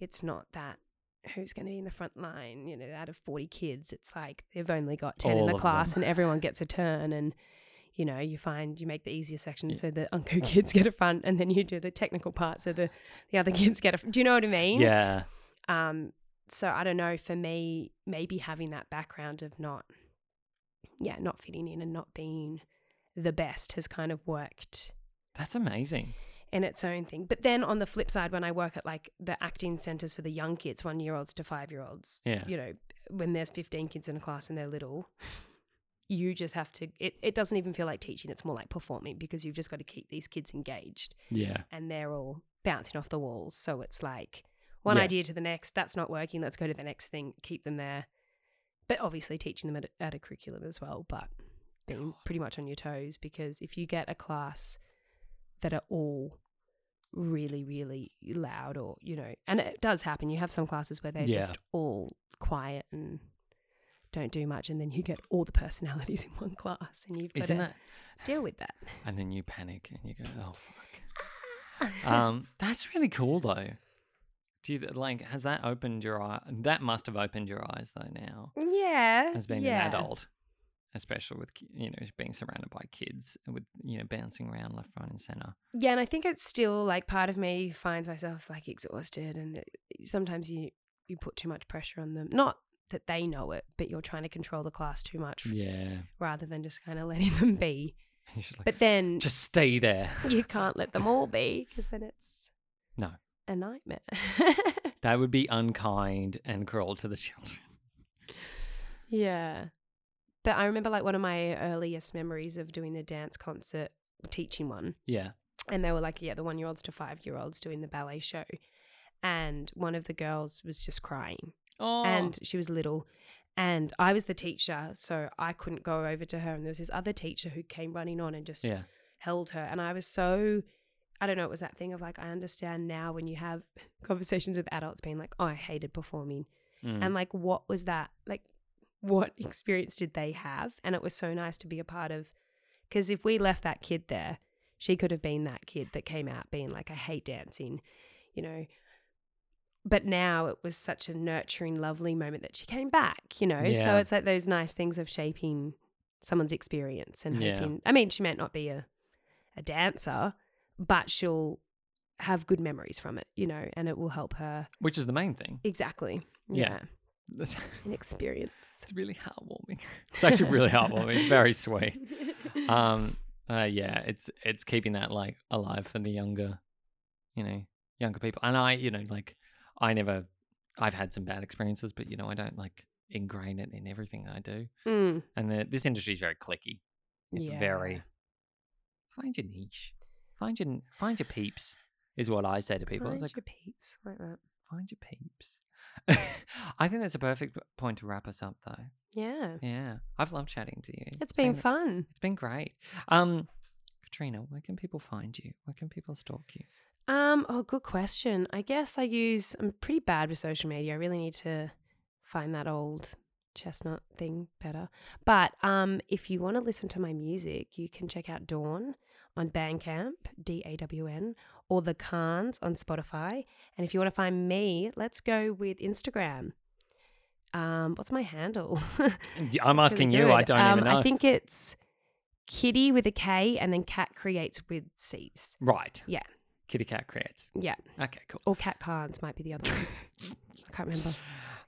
Speaker 2: it's not that who's going to be in the front line, you know, out of 40 kids, it's like they've only got 10 in the class
Speaker 1: them.
Speaker 2: and everyone gets a turn and you know, you find you make the easier section
Speaker 1: Yeah.
Speaker 2: so the unco <laughs> kids get a front and then you do the technical part so the the other <laughs> kids get a fr- Do you know what I mean?
Speaker 1: Yeah.
Speaker 2: Um so I don't know for me maybe having that background of not yeah, not fitting in and not being the best has kind of worked
Speaker 1: That's amazing.
Speaker 2: in its own thing. But then on the flip side, when I work at like the acting centers for the young kids, one year olds to five year olds,
Speaker 1: Yeah.
Speaker 2: you know, when there's 15 kids in a class and they're little, you just have to, it, it doesn't even feel like teaching. It's more like performing because you've just got to keep these kids engaged
Speaker 1: Yeah.
Speaker 2: and they're all bouncing off the walls. So it's like one
Speaker 1: Yeah.
Speaker 2: idea to the next, that's not working. Let's go to the next thing, keep them there. But obviously teaching them at, a- at a curriculum as well, but being pretty much on your toes because if you get a class that are all really, really loud or, you know, and it does happen. You have some classes where they're
Speaker 1: Yeah.
Speaker 2: just all quiet and don't do much and then you get all the personalities in one class and you've got
Speaker 1: Isn't
Speaker 2: to
Speaker 1: that?
Speaker 2: deal with that.
Speaker 1: And then you panic and you go, oh fuck. <laughs> um, that's really cool though. Do you like? Has that opened your eye? That must have opened your eyes though. Now
Speaker 2: yeah.
Speaker 1: as being
Speaker 2: yeah.
Speaker 1: an adult, especially with you know being surrounded by kids with you know bouncing around left, right, and center.
Speaker 2: Yeah, and I think it's still like part of me finds myself like exhausted, and it, sometimes you you put too much pressure on them. Not that they know it, but you're trying to control the class too much
Speaker 1: Yeah.
Speaker 2: rather than just kind of letting them be. <laughs>
Speaker 1: Like,
Speaker 2: But then
Speaker 1: just stay there.
Speaker 2: you can't let them all be because then it's
Speaker 1: No.
Speaker 2: A nightmare. <laughs>
Speaker 1: That would be unkind and cruel to the <laughs> children.
Speaker 2: yeah. But I remember like one of my earliest memories of doing the dance concert, teaching one.
Speaker 1: Yeah.
Speaker 2: and they were like, yeah, the one year olds to five year olds doing the ballet show. And one of the girls was just crying,
Speaker 1: Oh.
Speaker 2: and she was little. And I was the teacher, so I couldn't go over to her. And there was this other teacher who came running on and just
Speaker 1: yeah.
Speaker 2: held her. And I was so, I don't know, it was that thing of like, I understand now when you have <laughs> conversations with adults being like, oh, I hated performing.
Speaker 1: Mm.
Speaker 2: And like, what was that? Like, what <laughs> experience did they have? And it was so nice to be a part of. Because if we left that kid there, she could have been that kid that came out being like, I hate dancing, you know. But now it was such a nurturing, lovely moment that she came back, you know. So it's like those nice things of shaping someone's experience and
Speaker 1: Yeah.
Speaker 2: hoping. I mean, she might not be a, a dancer, but she'll have good memories from it, you know, and it will help her.
Speaker 1: Which is the main thing.
Speaker 2: Exactly.
Speaker 1: Yeah.
Speaker 2: yeah. <laughs> An experience.
Speaker 1: it's really heartwarming. It's actually really heartwarming. It's very sweet. <laughs> Um. Uh. Yeah. It's it's keeping that like alive for the younger, you know, younger people. And I, you know, like I never. I've had some bad experiences, but you know, I don't like ingrain it in everything I do.
Speaker 2: Mm,
Speaker 1: And the, this industry is very cliquey. It's
Speaker 2: yeah.
Speaker 1: very. Find your niche. Find your find your peeps is what I say to people.
Speaker 2: Find
Speaker 1: It's like
Speaker 2: your peeps like that.
Speaker 1: find your peeps. <laughs> I think that's a perfect point to wrap us up, though.
Speaker 2: Yeah.
Speaker 1: Yeah, I've loved chatting to you.
Speaker 2: It's been fun.
Speaker 1: It's been great. Um, Katrina, where can people find you? Where can people stalk you?
Speaker 2: Um, oh, good question. I guess I use, I'm pretty bad with social media. I really need to find that old chestnut thing better. But um, if you want to listen to my music, you can check out Dawn on Bandcamp, D A W N, or The Khans on Spotify. And if you want to find me, let's go with Instagram. Um, what's my handle? <laughs>
Speaker 1: I'm asking you. I don't
Speaker 2: um,
Speaker 1: even know.
Speaker 2: I think it's Kitty with a K and then Cat Creates with C's.
Speaker 1: right.
Speaker 2: Yeah.
Speaker 1: Kitty Cat creates.
Speaker 2: Yeah.
Speaker 1: Okay, cool.
Speaker 2: Or Cat Cards might be the other one. <laughs> I can't remember.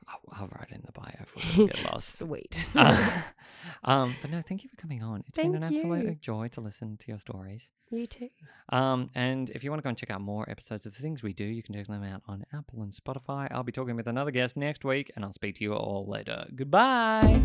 Speaker 1: I'll, I'll write in the bio if we get <laughs> lost.
Speaker 2: Sweet.
Speaker 1: Uh, <laughs> <laughs> Um, but no, thank you for coming on. It's
Speaker 2: Thank
Speaker 1: been an absolute
Speaker 2: you.
Speaker 1: joy to listen to your stories.
Speaker 2: You too.
Speaker 1: Um, and if you want to go and check out more episodes of the things we do, you can check them out on Apple and Spotify. I'll be talking with another guest next week, and I'll speak to you all later. Goodbye.